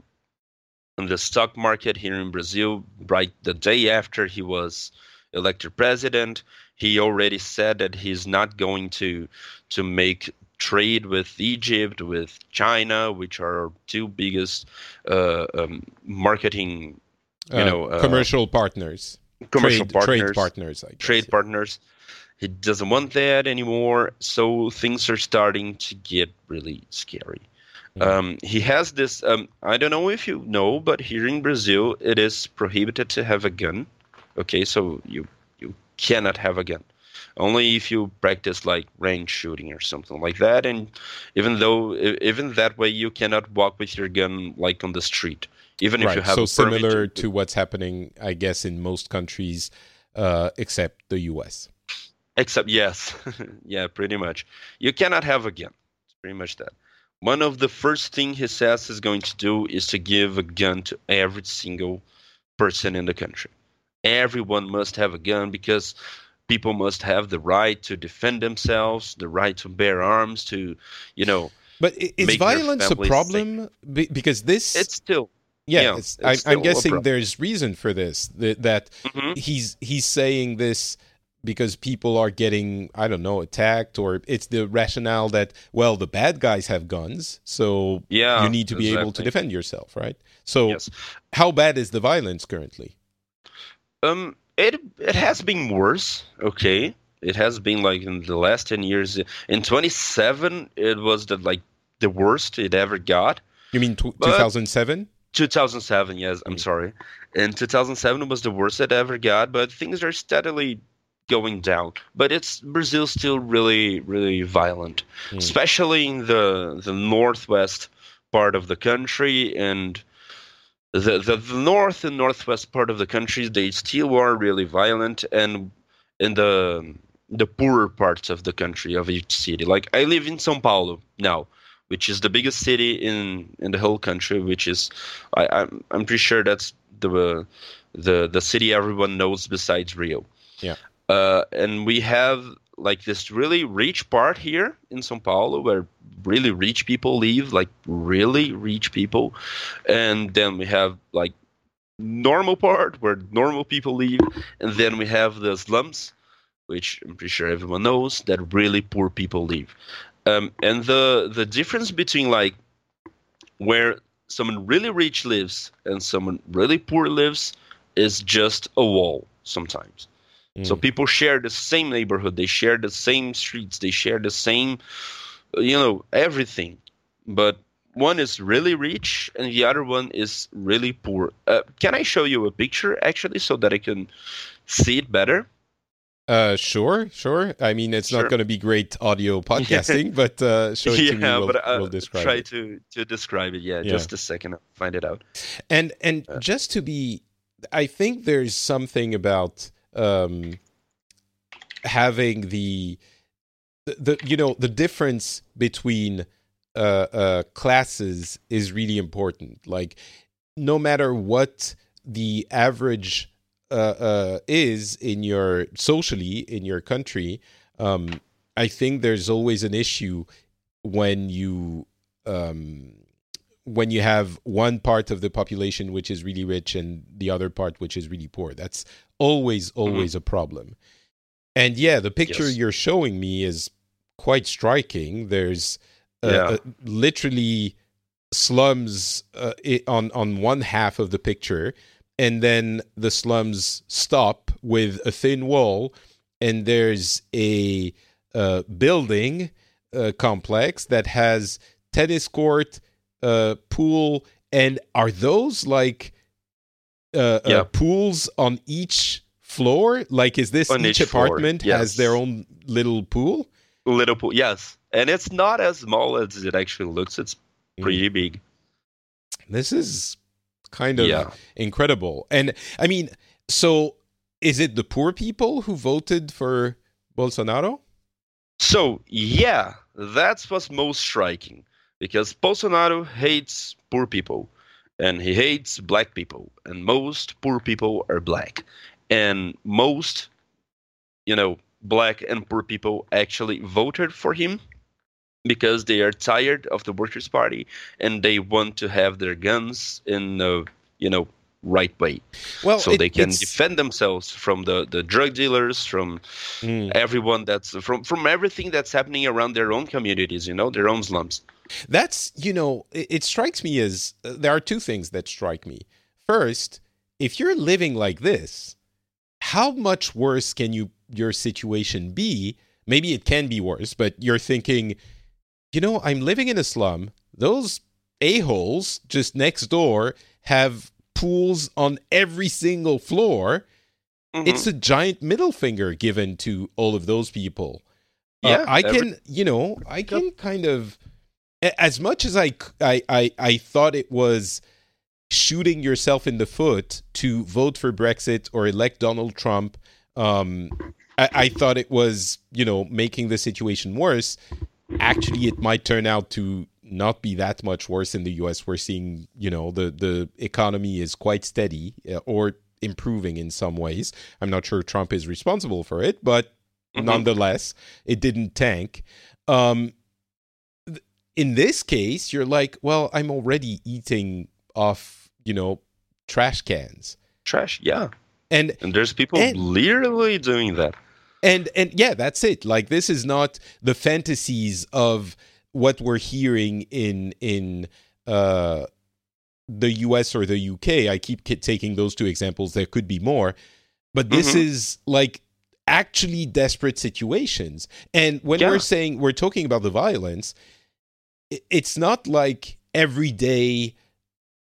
on the stock market here in Brazil right the day after he was elected president. He already said that he's not going to to make trade with Egypt, with China, which are our two biggest uh, um, marketing, you uh, know, uh, commercial partners, commercial trade, partners, trade partners, guess, trade yeah. partners. He doesn't want that anymore, so things are starting to get really scary. Um, he has this. Um, I don't know if you know, but here in Brazil, it is prohibited to have a gun. Okay, so you cannot have a gun. Only if you practice like range shooting or something like that. And even though, even that way, you cannot walk with your gun like on the street. Even right. if you have so similar to, to what's happening, I guess, in most countries, uh, except the U.S. Except yes, (laughs) yeah, pretty much. You cannot have a gun. It's pretty much that one of the first thing he says he's going to do is to give a gun to every single person in the country. Everyone must have a gun because people must have the right to defend themselves, the right to bear arms, to you know. But is violence a problem? Because this it's still yeah, yeah it's, it's I, am guessing there's reason for this. That, that mm-hmm. he's he's saying this because people are getting i don't know attacked or it's the rationale that well the bad guys have guns so yeah you need to be exactly. able to defend yourself right so yes. how bad is the violence currently um it it has been worse okay it has been like in the last 10 years in 27 it was the like the worst it ever got you mean 2007 2007 yes i'm sorry in 2007 was the worst it ever got but things are steadily going down. But it's Brazil still really really violent, mm. especially in the the northwest part of the country and. The, the, the north and northwest part of the country they still are really violent and in the the poorer parts of the country of each city. Like i live in sao paulo now which is the biggest city in in the whole country which is i i'm, I'm pretty sure that's the the the city everyone knows besides rio. Yeah. Uh, and we have like this really rich part here in São Paulo where really rich people live, like really rich people, and then we have like normal part where normal people live, and then we have the slums, which I'm pretty sure everyone knows that really poor people live. Um, and the the difference between like where someone really rich lives and someone really poor lives is just a wall sometimes so mm. people share the same neighborhood, they share the same streets, they share the same, you know, everything. But one is really rich and the other one is really poor. Uh, can I show you a picture actually so that I can see it better? Uh, sure, sure. I mean, it's sure. not going to be great audio (laughs) podcasting, but uh, show it yeah, to me. We'll, but we'll describe try it. to to describe it. Yeah, yeah, just a second. I'll find it out. And and uh, just to be, I think there's something about um, having the, the, you know the difference between uh, uh, classes is really important. Like no matter what the average uh, uh, is in your socially in your country, um, I think there's always an issue when you um, when you have one part of the population which is really rich and the other part which is really poor. That's always always mm-hmm. a problem. And yeah, the picture yes. you're showing me is quite striking. There's uh, yeah. uh, literally slums uh, on on one half of the picture, and then the slums stop with a thin wall, and there's a uh, building uh, complex that has tennis court, uh, pool, and are those like yeah. pools on each floor? Like, is this on each, each apartment yes. has their own little pool? Little pool, yes, and it's not as small as it actually looks. It's mm. pretty mm. big. This is kind of yeah. incredible, and I mean, so is it the poor people who voted for Bolsonaro? So yeah, that's what's most striking because Bolsonaro hates poor people and he hates black people, and most poor people are black. And most you know black and poor people actually voted for him because they are tired of the workers party and they want to have their guns in the you know right way. Well so it, they can defend themselves from the the drug dealers from mm. everyone that's from from everything that's happening around their own communities you know their own slums that's you know it, it strikes me as uh, there are two things that strike me first if you're living like this how much worse can you your situation be? Maybe it can be worse, but you're thinking, you know, I'm living in a slum. Those a-holes just next door have pools on every single floor. Mm-hmm. It's a giant middle finger given to all of those people. Uh, yeah, uh, I can, you know, I can kind of as much as I, I, I, I thought it was shooting yourself in the foot to vote for Brexit or elect Donald Trump. Um, I, I thought it was, you know, making the situation worse. Actually, it might turn out to not be that much worse in the U.S. We're seeing, you know, the the economy is quite steady uh, or improving in some ways. I'm not sure Trump is responsible for it, but mm-hmm. nonetheless, it didn't tank. Um, in this case, you're like, well, I'm already eating off, you know, trash cans. Trash, yeah. And and there's people and, literally doing that. And and yeah, that's it. Like this is not the fantasies of what we're hearing in in uh the US or the UK. I keep taking those two examples. There could be more. But this mm-hmm. is like actually desperate situations. And when yeah. we're saying we're talking about the violence, it's not like every day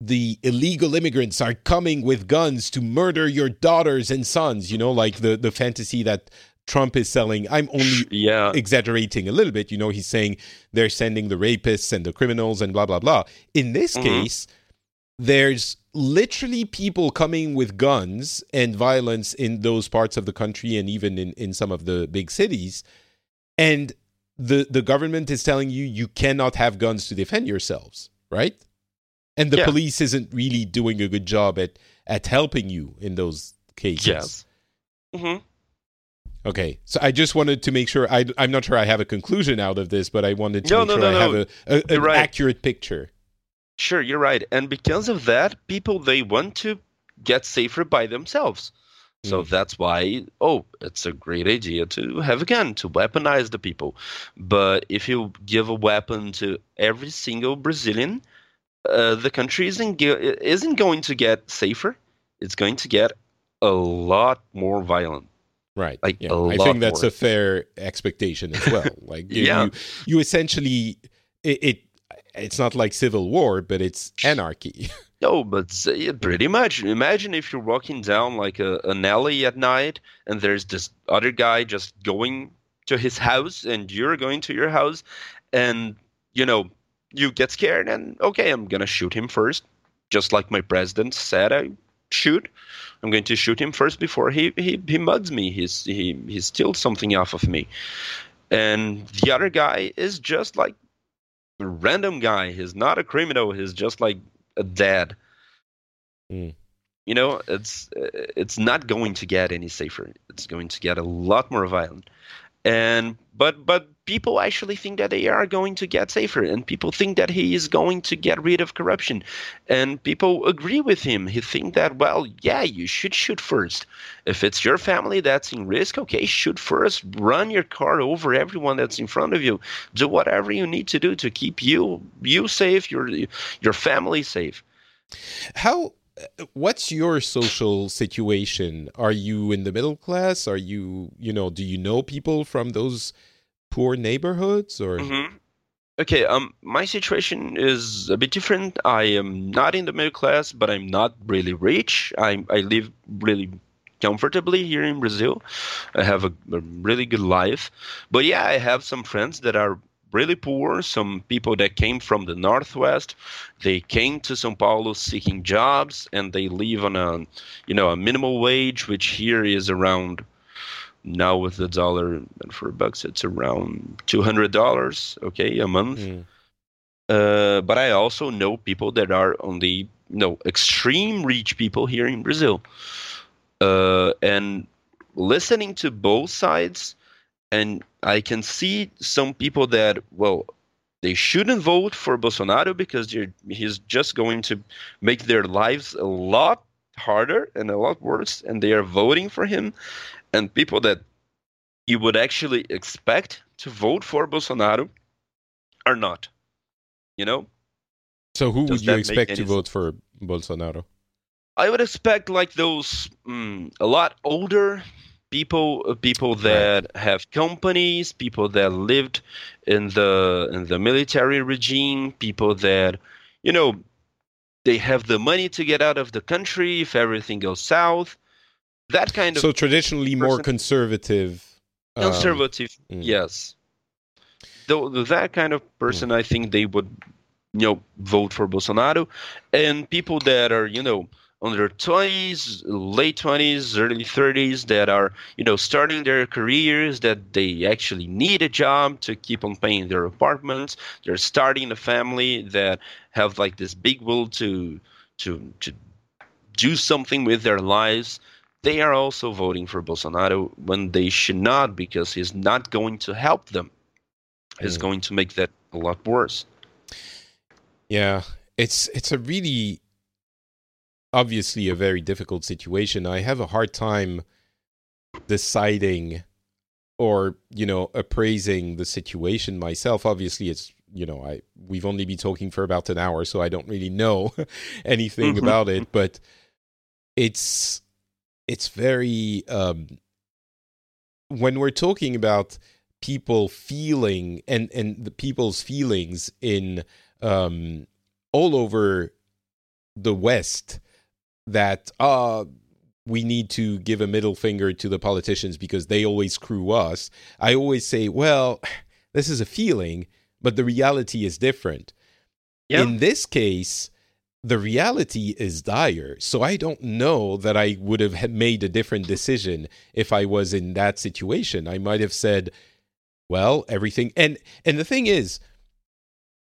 the illegal immigrants are coming with guns to murder your daughters and sons you know like the the fantasy that Trump is selling. I'm only yeah. exaggerating a little bit. You know, he's saying they're sending the rapists and the criminals and blah blah blah. In this mm-hmm. case, there's literally people coming with guns and violence in those parts of the country and even in, in some of the big cities. And the the government is telling you you cannot have guns to defend yourselves, right? and the yeah. police isn't really doing a good job at at helping you in those cases. Yes. Mm-hmm. Okay, so I just wanted to make sure I, am not sure I have a conclusion out of this, but I wanted to no, make no, sure no, I have a, a an right. accurate picture. Sure, you're right, and because of that, people they want to get safer by themselves. So mm. that's why, oh, it's a great idea to have a gun, to weaponize the people. But if you give a weapon to every single Brazilian, uh, the country isn't isn't going to get safer. It's going to get a lot more violent. Right. Like yeah. I think that's more. a fair expectation as well. Like (laughs) yeah. you, you essentially it, it it's not like civil war, but it's anarchy. (laughs) No, but pretty much. Imagine if you're walking down like a, an alley at night, and there's this other guy just going to his house, and you're going to your house, and you know you get scared and okay, I'm gonna shoot him first, just like my president said I shoot. I'm going to shoot him first before he he, he mugs me. He's he he steals something off of me. And the other guy is just like random guy. He's not a criminal. He's just like a dad. Mm. You know, it's it's not going to get any safer. It's going to get a lot more violent. and but but people actually think that they are going to get safer and people think that he is going to get rid of corruption. And people agree with him. He think that well yeah you should shoot first. If it's your family that's in risk okay shoot first. Run your car over everyone that's in front of you. Do whatever you need to do to keep you you safe your your family safe. How what's your social situation? Are you in the middle class? Are you, you know, do you know people from those poor neighborhoods or? Mm-hmm. Okay, um, my situation is a bit different. I am not in the middle class, but I'm not really rich. I I live really comfortably here in Brazil. I have a, a really good life, but yeah, I have some friends that are really poor, some people that came from the northwest. They came to São Paulo seeking jobs, and they live on a, you know, a minimal wage, which here is around now with the dollar and for bucks, it's around two hundred dollars, okay, a month. Mm. Uh, but I also know people that are on the you know extreme rich people here in Brazil, uh, and listening to both sides and I can see some people that well they shouldn't vote for Bolsonaro because he's just going to make their lives a lot harder and a lot worse, and they are voting for him. And people that you would actually expect to vote for Bolsonaro are not. You know. So who Does would you expect to vote for Bolsonaro? I would expect like those mm, a lot older people uh, people that right. have companies people that lived in the in the military regime people that you know they have the money to get out of the country if everything goes south that kind of so traditionally person. more conservative conservative um, mm. yes Though that kind of person mm. i think they would you know vote for bolsonaro and people that are you know on their 20s, late 20s, early 30s that are, you know, starting their careers, that they actually need a job to keep on paying their apartments. They're starting a family that have like this big will to to to do something with their lives. They are also voting for Bolsonaro when they should not because he's not going to help them. He's mm. going to make that a lot worse. Yeah, it's it's a really obviously a very difficult situation. I have a hard time deciding or you know appraising the situation myself obviously it's you know i we've only been talking for about an hour so i don't really know (laughs) anything mm-hmm. about it but it's it's very um when we're talking about people feeling and and the people's feelings in um all over the west that uh we need to give a middle finger to the politicians because they always screw us. I always say, well, (sighs) this is a feeling, but the reality is different. Yep. In this case, the reality is dire. So I don't know that I would have made a different decision if I was in that situation. I might have said, well, everything and and the thing is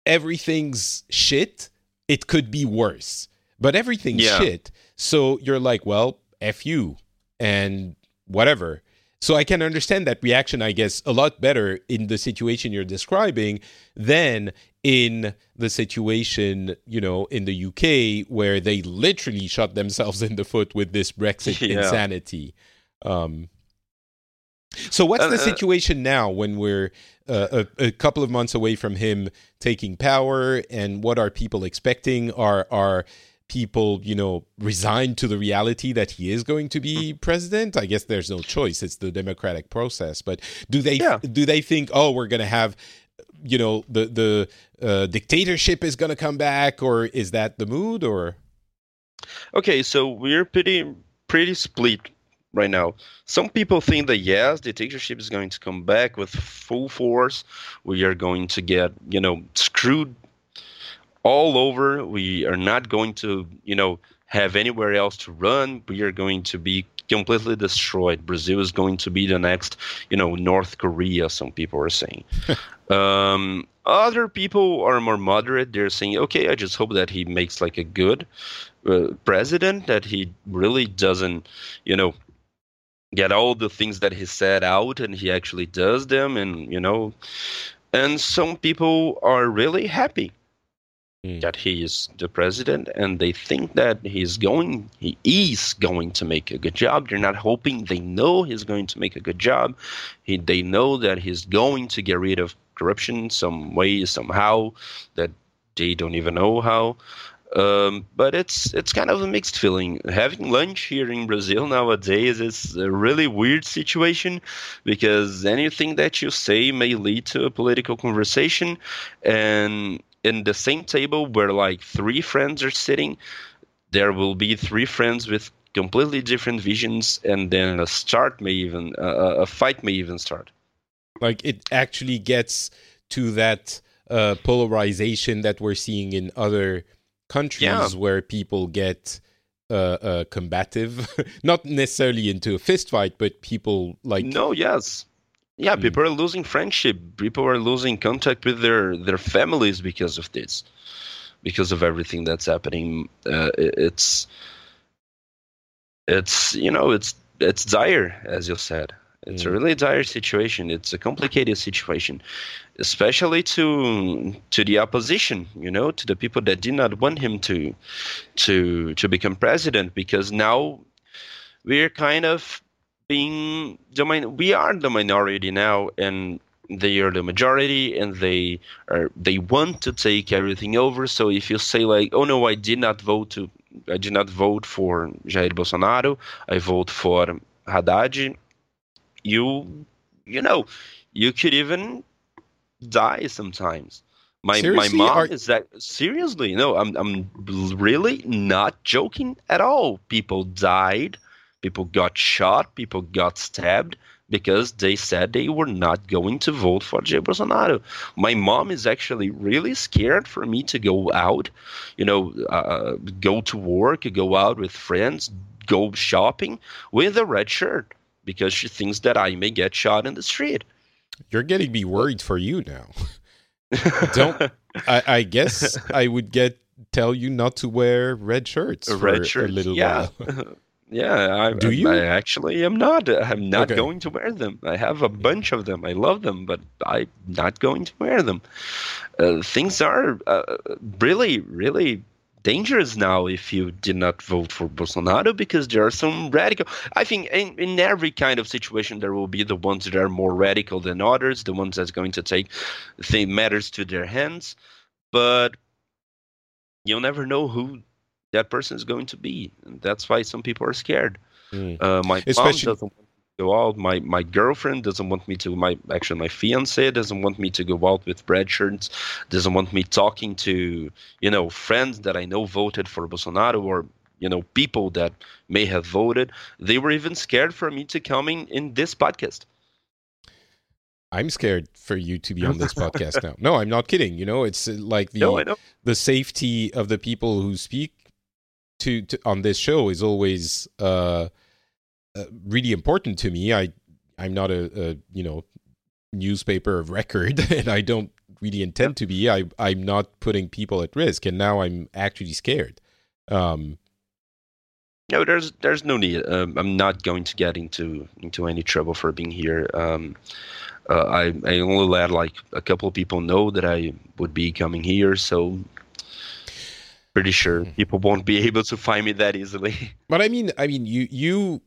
everything's shit. It could be worse. But everything's yeah. shit. So you're like, well, F you and whatever. So I can understand that reaction, I guess, a lot better in the situation you're describing than in the situation, you know, in the UK where they literally shot themselves (laughs) in the foot with this Brexit yeah. insanity. Um, so what's uh, the situation now when we're uh, a, a, couple of months away from him taking power, and what are people expecting? Are are people, you know, resigned to the reality that he is going to be president. I guess there's no choice; it's the democratic process. But do they yeah. do they think, oh, we're going to have, you know, the the uh, dictatorship is going to come back, or is that the mood? Or okay, so we're pretty pretty split right now. Some people think that yes, dictatorship is going to come back with full force. We are going to get, you know, screwed all over. We are not going to, you know, have anywhere else to run. We are going to be completely destroyed. Brazil is going to be the next, you know, North Korea. Some people are saying. (laughs) um, other people are more moderate. They're saying, okay, I just hope that he makes like a good uh, president, that he really doesn't, you know, get all the things that he said out and he actually does them and you know and some people are really happy mm. that he is the president and they think that he's going he is going to make a good job they're not hoping they know he's going to make a good job he, they know that he's going to get rid of corruption some way somehow that they don't even know how um, but it's it's kind of a mixed feeling. Having lunch here in Brazil nowadays is a really weird situation because anything that you say may lead to a political conversation, and in the same table where like three friends are sitting, there will be three friends with completely different visions, and then a start may even uh, a fight may even start. Like it actually gets to that uh, polarization that we're seeing in other countries yeah. where people get uh, uh, combative, (laughs) not necessarily into a fist fight, but people like no, yes, yeah, mm. people are losing friendship. People are losing contact with their their families because of this, because of everything that's happening. Uh, it's it's you know it's it's dire as you said. It's a really dire situation. It's a complicated situation, especially to to the opposition. You know, to the people that did not want him to to to become president, because now we're kind of being the min- we are the minority now, and they are the majority, and they are they want to take everything over. So if you say like, "Oh no, I did not vote to I did not vote for Jair Bolsonaro. I vote for Haddad," you you know you could even die sometimes my seriously? my mom Are... is that seriously no i'm i'm really not joking at all people died people got shot people got stabbed because they said they were not going to vote for Jair Bolsonaro. My mom is actually really scared for me to go out, you know, uh, go to work, go out with friends, go shopping with a red shirt because she thinks that I may get shot in the street. You're getting me worried for you now. (laughs) Don't I, I, guess I would get tell you not to wear red shirts for red shirts, a little yeah. (laughs) yeah, I, do you? I actually am not. I'm not okay. going to wear them. I have a bunch of them. I love them, but I'm not going to wear them. Uh, things are uh, really, really dangerous now if you did not vote for Bolsonaro because there are some radical. I think in, in every kind of situation there will be the ones that are more radical than others, the ones that's going to take the matters to their hands, but you'll never know who that person is going to be. And that's why some people are scared. Mm. Uh, my Especially- mom doesn't go out. My my girlfriend doesn't want me to. My actually my fiance doesn't want me to go out with red shirts. Doesn't want me talking to you know friends that I know voted for Bolsonaro or you know people that may have voted. They were even scared for me to come in in this podcast. I'm scared for you to be on this (laughs) podcast now. No, I'm not kidding. You know, it's uh, like the no, the safety of the people who speak to, to on this show is always uh uh, really important to me. I I'm not a, a you know newspaper of record, (laughs) and I don't really intend to be. I I'm not putting people at risk, and now I'm actually scared. Um, no, there's there's no need. Um, I'm not going to get into into any trouble for being here. Um, uh, I I only let like a couple of people know that I would be coming here, so pretty sure hmm. people won't be (laughs) able to find me that easily. (laughs) But I mean, I mean, you you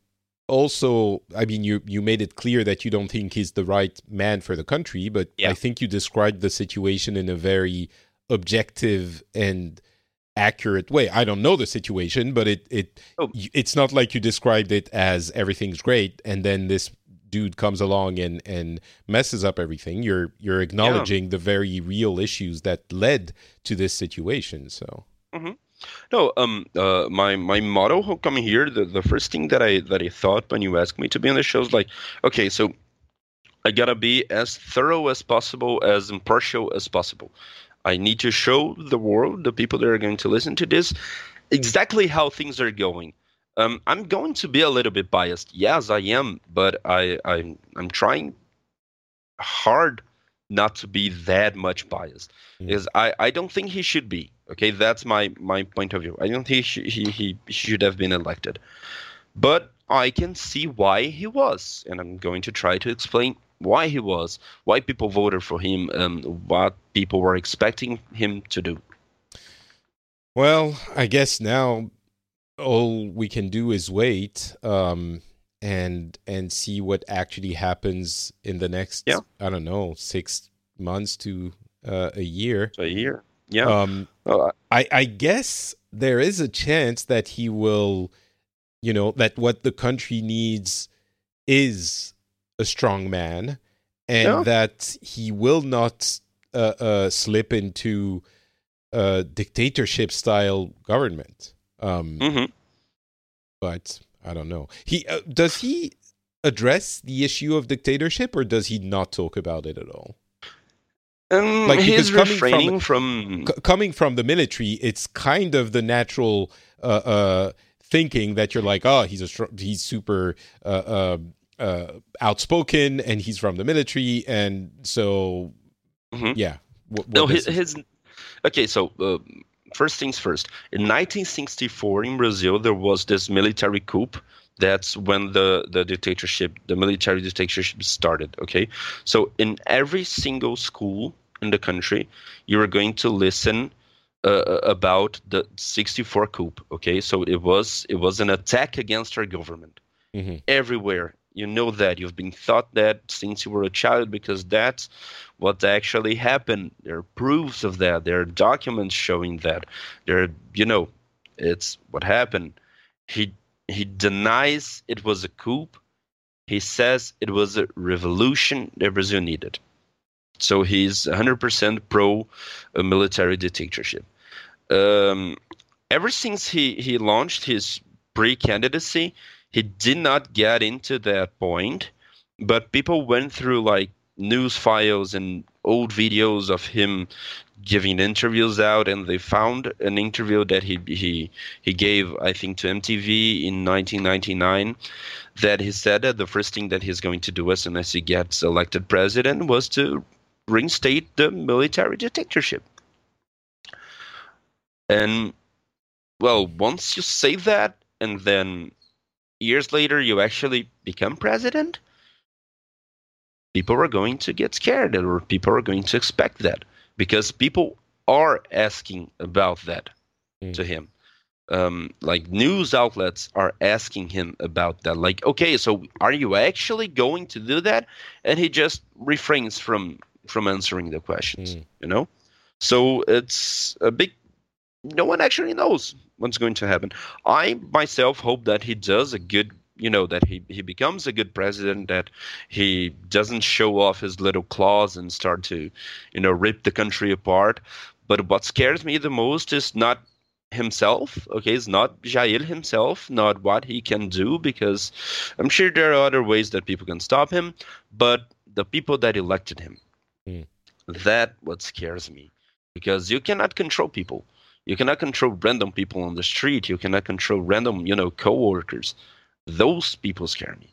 also i mean you you made it clear that you don't think he's the right man for the country but yeah. i think you described the situation in a very objective and accurate way i don't know the situation but it it oh. it's not like you described it as everything's great and then this dude comes along and and messes up everything you're you're acknowledging yeah. the very real issues that led to this situation so mm-hmm. No, um, uh, my my motto coming here, the, the first thing that I that I thought when you asked me to be on the show is like, okay, so I gotta be as thorough as possible, as impartial as possible. I need to show the world, the people that are going to listen to this, exactly how things are going. Um, I'm going to be a little bit biased. Yes, I am, but I, I I'm trying hard not to be that much biased. Mm. Is I, I don't think he should be. Okay, that's my my point of view. I don't think he he, he should have been elected. But I can see why he was, and I'm going to try to explain why he was, why people voted for him, and what people were expecting him to do. Well, I guess now all we can do is wait um, and and see what actually happens in the next Yeah. I don't know six months to uh, a year. A year, yeah. Um, Well, I, I guess there is a chance that he will, you know, that what the country needs is a strong man, and Yeah. that he will not uh, uh, slip into a dictatorship style government. Um, mhm. But I don't know. He uh, does he address the issue of dictatorship, or does he not talk about it at all? Um, Like, he's coming from- refraining from, C- coming from the military, it's kind of the natural uh, uh, thinking that you're like, oh, he's a str- he's super uh, uh, uh, outspoken, and he's from the military, and so Mhm. yeah. What, no his, his okay so uh, first things first in 1964 in brazil there was this military coup. That's when the the dictatorship the military dictatorship started okay? So in every single school in the country you are going to listen uh, about the 64 coup okay? So it was it was an attack against our government. Mhm. everywhere you know that. You've been taught that since you were a child because that's what actually happened. There are proofs of that. There are documents showing that. There you know it's what happened. He he denies it was a coup. He says it was a revolution that brazil needed. So he's 100% pro a military dictatorship. Um, ever since he, he launched his pre-candidacy he did not get into that point but people went through like news files and old videos of him giving interviews out and they found an interview that he he he gave I think to MTV in 1999 that he said that the first thing that he's going to do as soon as he gets elected president was to reinstate the military dictatorship. And well once you say that and then years later you actually become president people are going to get scared or people are going to expect that because people are asking about that Mm. to him um, like news outlets are asking him about that like okay so are you actually going to do that and he just refrains from from answering the questions Mm. you know so it's a big no one actually knows what's going to happen i myself hope that he does a good you know that he, he becomes a good president that he doesn't show off his little claws and start to you know rip the country apart. But what scares me the most is not himself okay? It's not jair himself not what he can do because i'm sure there are other ways that people can stop him but the people that elected him. Hmm. that what scares me because you cannot control people you cannot control random people on the street. You cannot control random you know co-workers. Those people scare me.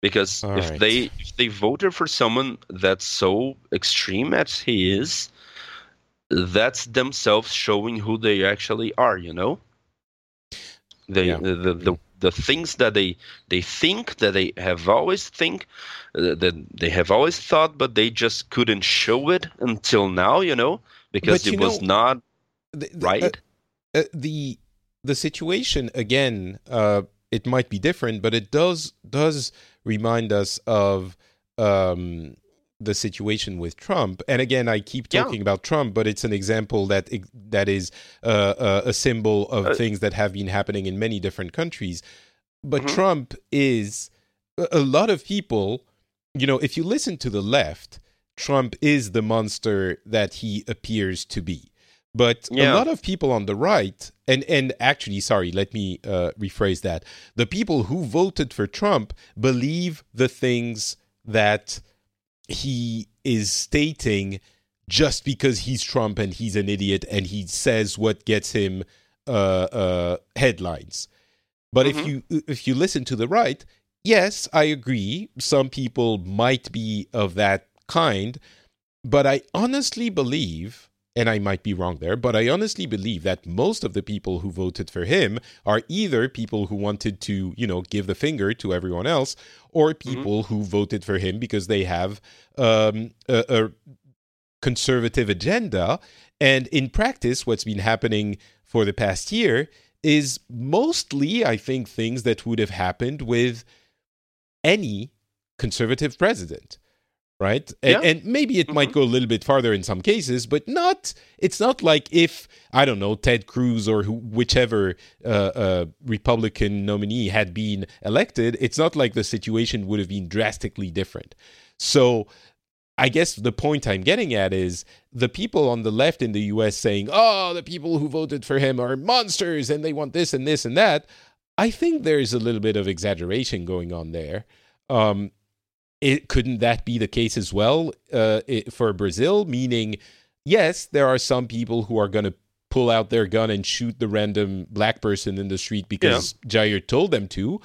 Because All if right. they if they voted for someone that's so extreme as he is that's themselves showing who they actually are you know? They Yeah. the, the, the the things that they they think that they have always think uh, that they have always thought but they just couldn't show it until now you know because it you was know, not The- the- right uh, uh, the the situation again uh it might be different but it does does remind us of um the situation with Trump and again I keep Yeah. talking about Trump but it's an example that that is uh, uh, a symbol of things that have been happening in many different countries but Mhm. Trump is a lot of people you know if you listen to the left Trump is the monster that he appears to be. But a lot of people on the right and and actually sorry let me uh, rephrase that. The people who voted for trump believe the things that he is stating just because he's trump and he's an idiot and he says what gets him uh, uh, headlines. But if Mhm. you if you listen to the right yes i agree some people might be of that kind but i honestly believe and I might be wrong there, but I honestly believe that most of the people who voted for him are either people who wanted to, you know, give the finger to everyone else, or mm-hmm. people mm-hmm. who voted for him because they have um, a, a conservative agenda. And in practice, what's been happening for the past year is mostly, I think, things that would have happened with any conservative president right and, yeah. and maybe it mm-hmm. might go a little bit farther in some cases but not it's not like if i don't know ted cruz or who, whichever uh, uh, republican nominee had been elected it's not like the situation would have been drastically different so I guess the point I'm getting at is the people on the left in the US saying, oh, the people who voted for him are monsters and they want this and this and that. I think there's a little bit of exaggeration going on there. Um, it, couldn't that be the case as well uh, it, for Brazil? Meaning, yes, there are some people who are going to pull out their gun and shoot the random black person in the street because yeah. Jair told them to.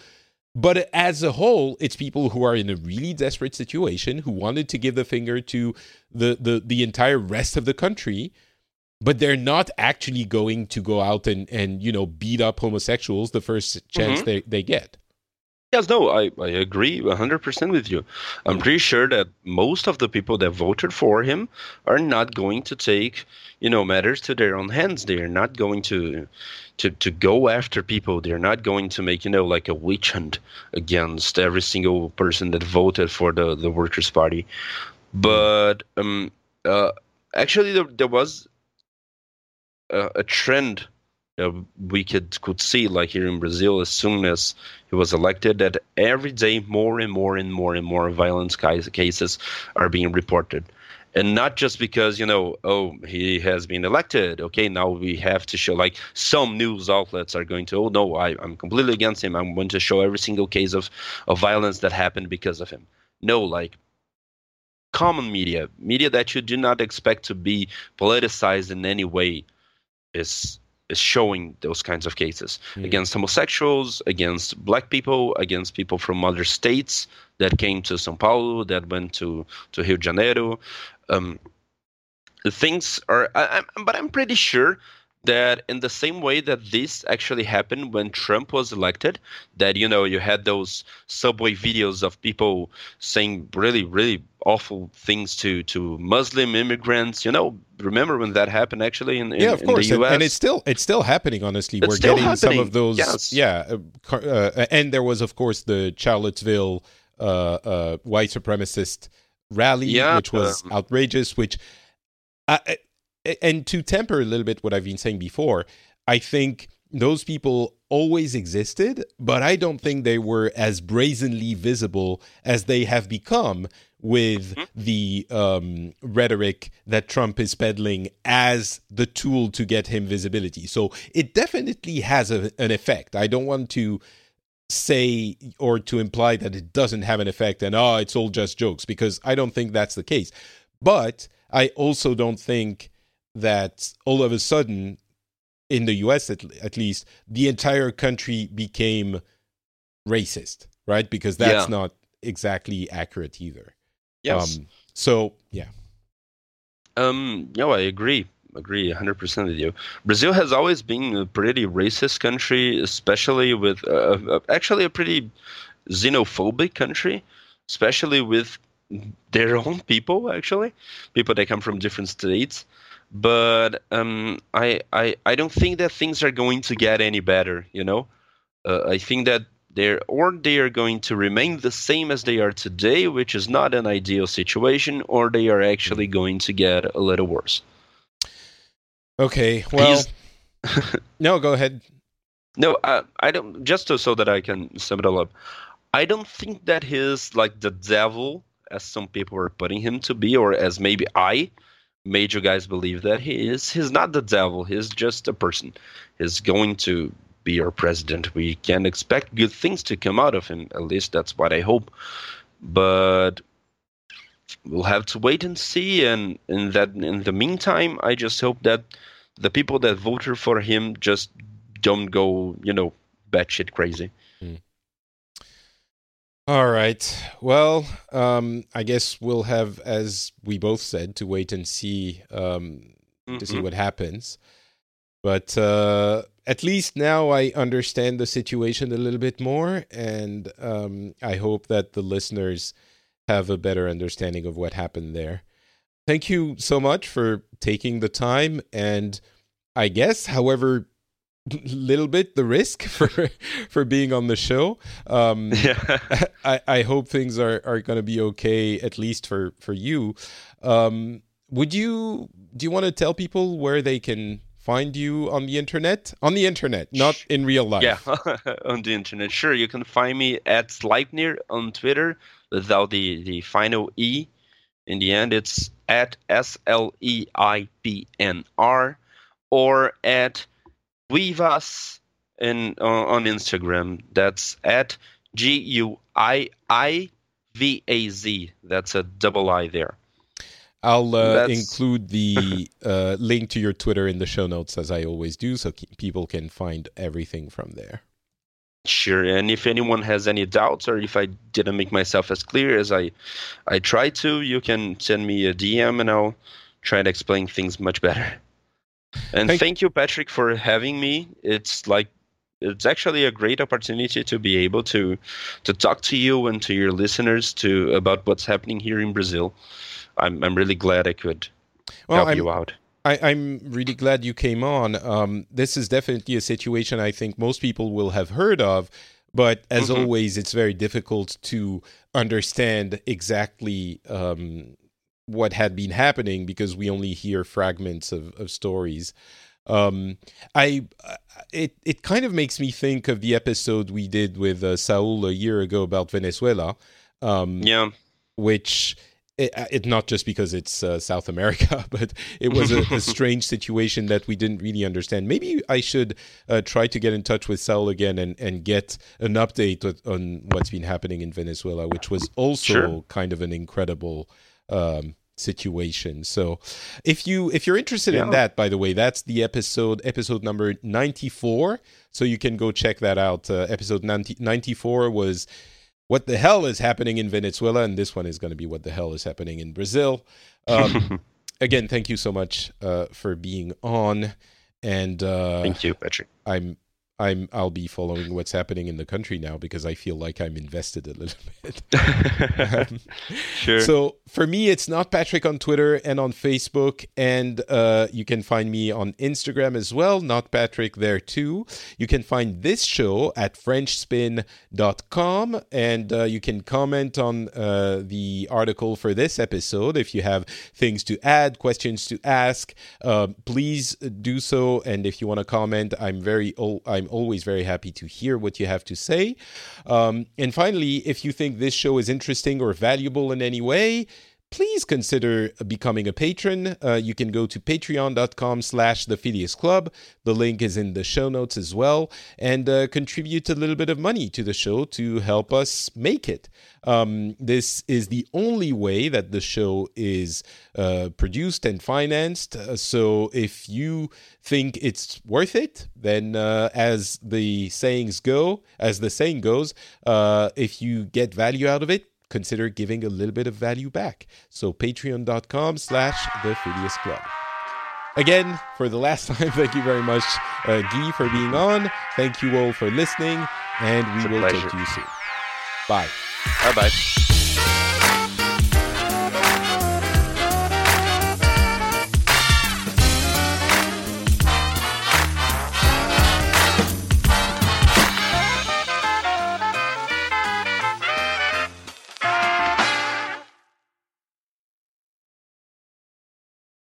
But as a whole, it's people who are in a really desperate situation who wanted to give the finger to the, the, the entire rest of the country, but they're not actually going to go out and, and you know beat up homosexuals the first chance mm-hmm. they, they get. Yes, no, I, I agree 100% with you. I'm pretty sure that most of the people that voted for him are not going to take, you know, matters to their own hands. They are not going to, to, to go after people. They're not going to make, you know, like a witch hunt against every single person that voted for the, the Workers' Party. But um, uh, actually, there, there was a, a trend uh, we could could see like here in Brazil as soon as he was elected that every day more and more and more and more violence cases are being reported. And not just because you know oh he has been elected okay now we have to show like some news outlets are going to oh no I, i'm completely against him. I'm going to show every single case of, of violence that happened because of him. No like common media media that you do not expect to be politicized in any way is is showing those kinds of cases mm. against homosexuals, against black people, against people from other states that came to São Paulo, that went to to Rio de Janeiro. Um, things are, I, I'm, but I'm pretty sure that in the same way that this actually happened when Trump was elected, that you know you had those subway videos of people saying really really awful things to to Muslim immigrants. You know, remember when that happened actually in, in yeah, of course, and, and, it's still it's still happening. Honestly, it's we're getting happening. some of those. Yes. Yeah, uh, uh, and there was of course the Charlottesville uh, uh white supremacist rally, yeah, which was um, outrageous. Which I, and to temper a little bit what I've been saying before, I think those people always existed, but I don't think they were as brazenly visible as they have become with mm-hmm. the um, rhetoric that Trump is peddling as the tool to get him visibility. So it definitely has a, an effect. I don't want to say or to imply that it doesn't have an effect and oh it's all just jokes because I don't think that's the case. But I also don't think that all of a sudden, in the US at, at least, the entire country became racist, right? Because that's yeah. not exactly accurate either. Yes. Um, so, yeah. Um, no, I agree. Agree 100% with you. Brazil has always been a pretty racist country, especially with uh, uh actually a pretty xenophobic country, especially with their own people, actually, people that come from different states but um, I, I I don't think that things are going to get any better. You know, uh, I think that they're or they are going to remain the same as they are today, which is not an ideal situation, or they are actually going to get a little worse. Okay, well, (laughs) no, go ahead. No, uh, I don't. Just to, so that I can sum it all up, I don't think that he's like the devil, as some people are putting him to be, or as maybe I major guys believe that he is. He's not the devil. He's just a person. He's going to be our president. We can expect good things to come out of him. At least that's what I hope. But we'll have to wait and see. And in that, in the meantime, I just hope that the people that voted for him just don't go, you know, batshit crazy. Mm. All right. Well, um, I guess we'll have, as we both said, to wait and see um, mm-hmm. to see mm-hmm. what happens. But uh, at least now I understand the situation a little bit more, and um, I hope that the listeners have a better understanding of what happened there. Thank you so much for taking the time, and I guess, however little bit the risk (laughs) for for being on the show. Um, (laughs) yeah. (laughs) I, I hope things are, are going to be okay at least for for you. Um, would you do you want to tell people where they can find you on the internet? On the internet, not in real life. Yeah, on the internet. Sure, you can find me at Sleipnir on Twitter without the the final e. In the end, it's at S L E I P N R or at Guivaz in uh, on Instagram. That's at G U I I V A Z. That's a double I there. I'll uh, include the uh, link to your Twitter in the show notes as I always do, so people can find everything from there. Sure, and if anyone has any doubts or if I didn't make myself as clear as I I try to, you can send me a DM and I'll try to explain things much better. And thank, thank you, Patrick, for having me. It's like it's actually a great opportunity to be able to to talk to you and to your listeners to about what's happening here in Brazil. I'm I'm really glad I could well, help I'm, you out. I, am really glad you came on. Um, this is definitely a situation I think most people will have heard of, but as mm-hmm. always, it's very difficult to understand exactly um, what had been happening because we only hear fragments of, of stories. Um, I it it kind of makes me think of the episode we did with uh, Saul a year ago about Venezuela. Um, yeah, which it, uh, it, not just because it's uh, South America, (laughs) but it was a, a, (laughs) strange situation that we didn't really understand. Maybe I should uh, try to get in touch with Saul again and, and get an update on what's been happening in Venezuela, which was also sure. kind of an incredible um, situation. So if you if you're interested yeah. in that, by the way, that's the episode episode number 94. So you can go check that out. Uh, episode 90, 94 was what the hell is happening in Venezuela, and this one is going to be what the hell is happening in Brazil. Um, (laughs) again, thank you so much uh, for being on. And uh, thank you, Patrick. I'm I'm I'll be following what's happening in the country now because I feel like I'm invested a little (laughs) bit. (laughs) um, sure. So for me, it's not Patrick on Twitter and on Facebook, and uh, you can find me on Instagram as well. Not Patrick there too. You can find this show at FrenchSpin.com, and uh, you can comment on uh, the article for this episode if you have things to add, questions to ask. Uh, please do so, and if you want to comment, I'm very I'm I'm always very happy to hear what you have to say. Um, and finally, if you think this show is interesting or valuable in any way, please consider becoming a patron. Uh, you can go to patreon.com slash the Phileas Club. The link is in the show notes as well. And uh, contribute a little bit of money to the show to help us make it. Um, this is the only way that the show is uh, produced and financed. Uh, so if you think it's worth it, then uh, as the sayings go, as the saying goes, uh, if you get value out of it, consider giving a little bit of value back. So patreon.com slash the Phileas Club. Again, for the last (laughs) time, thank you very much, uh, Guy, for being on. Thank you all for listening, and we will pleasure. talk to you soon. Bye. Bye bye.